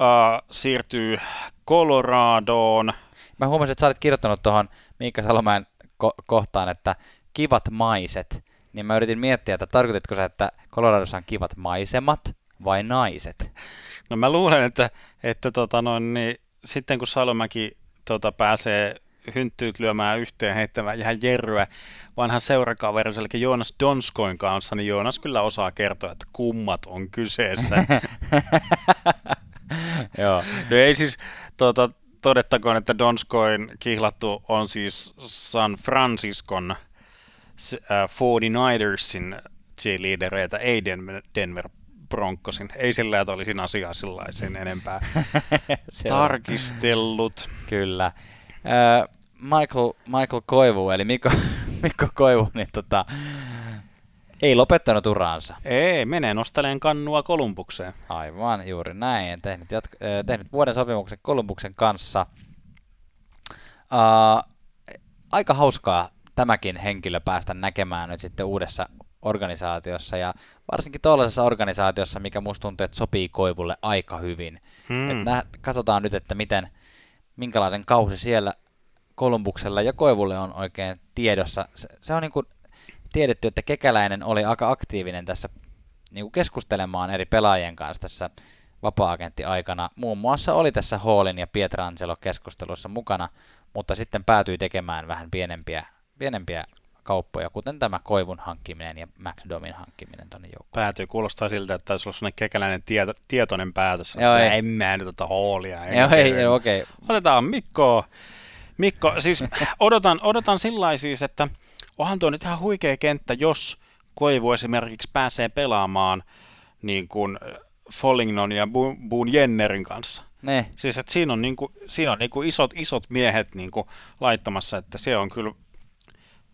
äh, siirtyy Coloradoon. Mä huomasin, että sä olit kirjoittanut tuohon Miikka Salomäen ko- kohtaan, että kivat maiset. Niin mä yritin miettiä, että tarkoititko sä, että Coloradossa on kivat maisemat vai naiset? No mä luulen, että, että tota noin, niin, sitten kun Salomäki tota, pääsee hynttyyt lyömään yhteen heittämään ihan jerryä vanhan seurakaveri, eli Joonas Donskoin kanssa, niin Joonas kyllä osaa kertoa, että kummat on kyseessä. Joo. No ei siis, tuota, todettakoon, että Donskoin kihlattu on siis San Franciscon äh, 49ersin cheerleadereita, ei Denver, Denver Broncosin. Ei sillä, että olisin asiaa sen enempää tarkistellut. Kyllä. Michael, Michael Koivu, eli Mikko, Mikko Koivu, niin tota, ei lopettanut uraansa. Ei, menee nosteleen kannua Kolumbukseen. Aivan, juuri näin. Tehnyt, jatko, äh, tehnyt vuoden sopimuksen Kolumbuksen kanssa. Uh, aika hauskaa tämäkin henkilö päästä näkemään nyt sitten uudessa organisaatiossa ja varsinkin tuollaisessa organisaatiossa, mikä musta tuntuu, että sopii Koivulle aika hyvin. Hmm. Et nä, katsotaan nyt, että miten, minkälainen kausi siellä Kolumbuksella ja Koivulle on oikein tiedossa. Se, se on niin kuin tiedetty, että Kekäläinen oli aika aktiivinen tässä niin kuin keskustelemaan eri pelaajien kanssa tässä vapaa-agentti-aikana. Muun muassa oli tässä Hallin ja Pietrangelo keskustelussa mukana, mutta sitten päätyi tekemään vähän pienempiä, pienempiä kauppoja, kuten tämä Koivun hankkiminen ja Max Domin hankkiminen tuonne joukkoon. Päätyy, kuulostaa siltä, että olisi ollut sellainen kekäläinen tieto, tietoinen päätös. Joo, ei. En mä nyt ota Hallia. Joo, ei, ei okei. Okay. Otetaan Mikko. Mikko, siis odotan, odotan sillä siis, että onhan tuo nyt ihan huikea kenttä, jos Koivu esimerkiksi pääsee pelaamaan niin kuin Follingnon ja Boone Jennerin kanssa. Ne. Siis että siinä on, niin kuin, siinä on niin kuin isot, isot miehet niin kuin laittamassa, että se on kyllä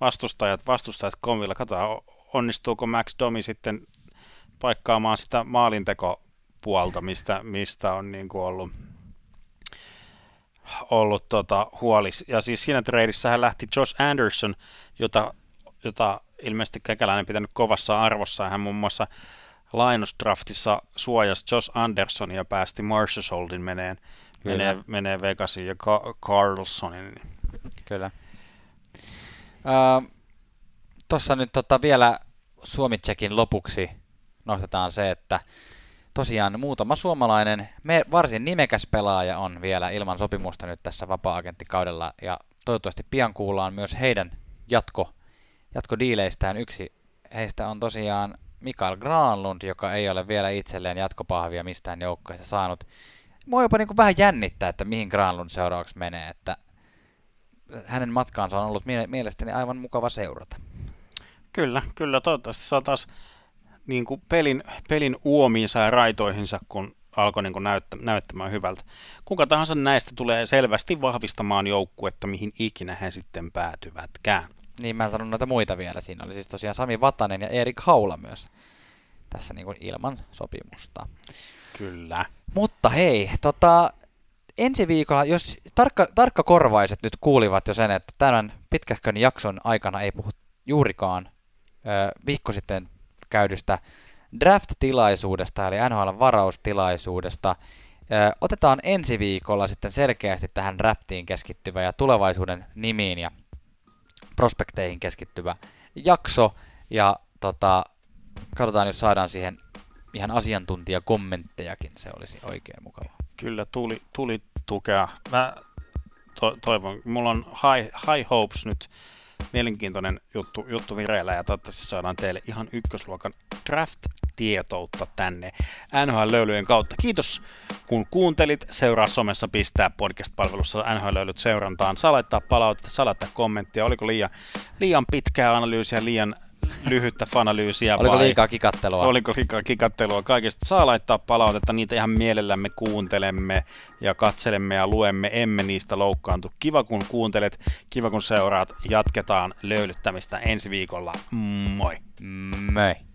vastustajat, vastustajat komvilla. Katsotaan, onnistuuko Max Domi sitten paikkaamaan sitä maalintekopuolta, mistä, mistä on niin kuin ollut, ollut tota, huoli. Ja siis siinä treidissä hän lähti Josh Anderson, jota, jota ilmeisesti Kekäläinen pitänyt kovassa arvossa. Hän muun muassa Linus Draftissa suojasi Josh Anderson ja päästi Marshallin meneen, menee, menee Vegasiin ja Ka- Carlsonin. Kyllä. Tuossa nyt tota vielä Suomitsekin lopuksi nostetaan se, että tosiaan muutama suomalainen, me, varsin nimekäs pelaaja on vielä ilman sopimusta nyt tässä vapaa-agenttikaudella, ja toivottavasti pian kuullaan myös heidän jatko, jatkodiileistään. Yksi heistä on tosiaan Mikael Granlund, joka ei ole vielä itselleen jatkopahvia mistään joukkoista saanut. Mua jopa niin kuin vähän jännittää, että mihin Granlund seuraavaksi menee, että hänen matkaansa on ollut mielestäni aivan mukava seurata. Kyllä, kyllä. Toivottavasti saa taas niin kuin pelin, pelin uomiinsa ja raitoihinsa, kun alkoi niin kuin näyttä, näyttämään hyvältä. Kuka tahansa näistä tulee selvästi vahvistamaan joukkuetta, mihin ikinä he sitten päätyvätkään. Niin, mä sanon noita muita vielä. Siinä oli siis tosiaan Sami Vatanen ja Erik Haula myös tässä niin kuin ilman sopimusta. Kyllä. Mutta hei, tota, ensi viikolla, jos tarkka, korvaiset nyt kuulivat jo sen, että tämän pitkähkön jakson aikana ei puhu juurikaan ö, viikko sitten käydystä draft-tilaisuudesta, eli NHL varaustilaisuudesta. Ö, otetaan ensi viikolla sitten selkeästi tähän draftiin keskittyvä ja tulevaisuuden nimiin ja prospekteihin keskittyvä jakso, ja tota, katsotaan, jos saadaan siihen ihan asiantuntijakommenttejakin, se olisi oikein mukavaa. Kyllä, tuli, tuli tukea. Mä to, toivon, mulla on high, high hopes nyt, mielenkiintoinen juttu, juttu vireillä ja toivottavasti saadaan teille ihan ykkösluokan draft-tietoutta tänne NHL-löylyjen kautta. Kiitos kun kuuntelit. Seuraa somessa Pistää podcast-palvelussa NHL-löylyt seurantaan. Saa laittaa palautetta, saa laittaa kommenttia. Oliko liian, liian pitkää analyysiä, liian lyhyttä fanalyysiä Oliko vai liikaa kikattelua? Oliko liikaa kikattelua? Kaikista saa laittaa palautetta, niitä ihan mielellämme kuuntelemme ja katselemme ja luemme, emme niistä loukkaantu. Kiva kun kuuntelet, kiva kun seuraat, jatketaan löylyttämistä ensi viikolla. Moi! Moi!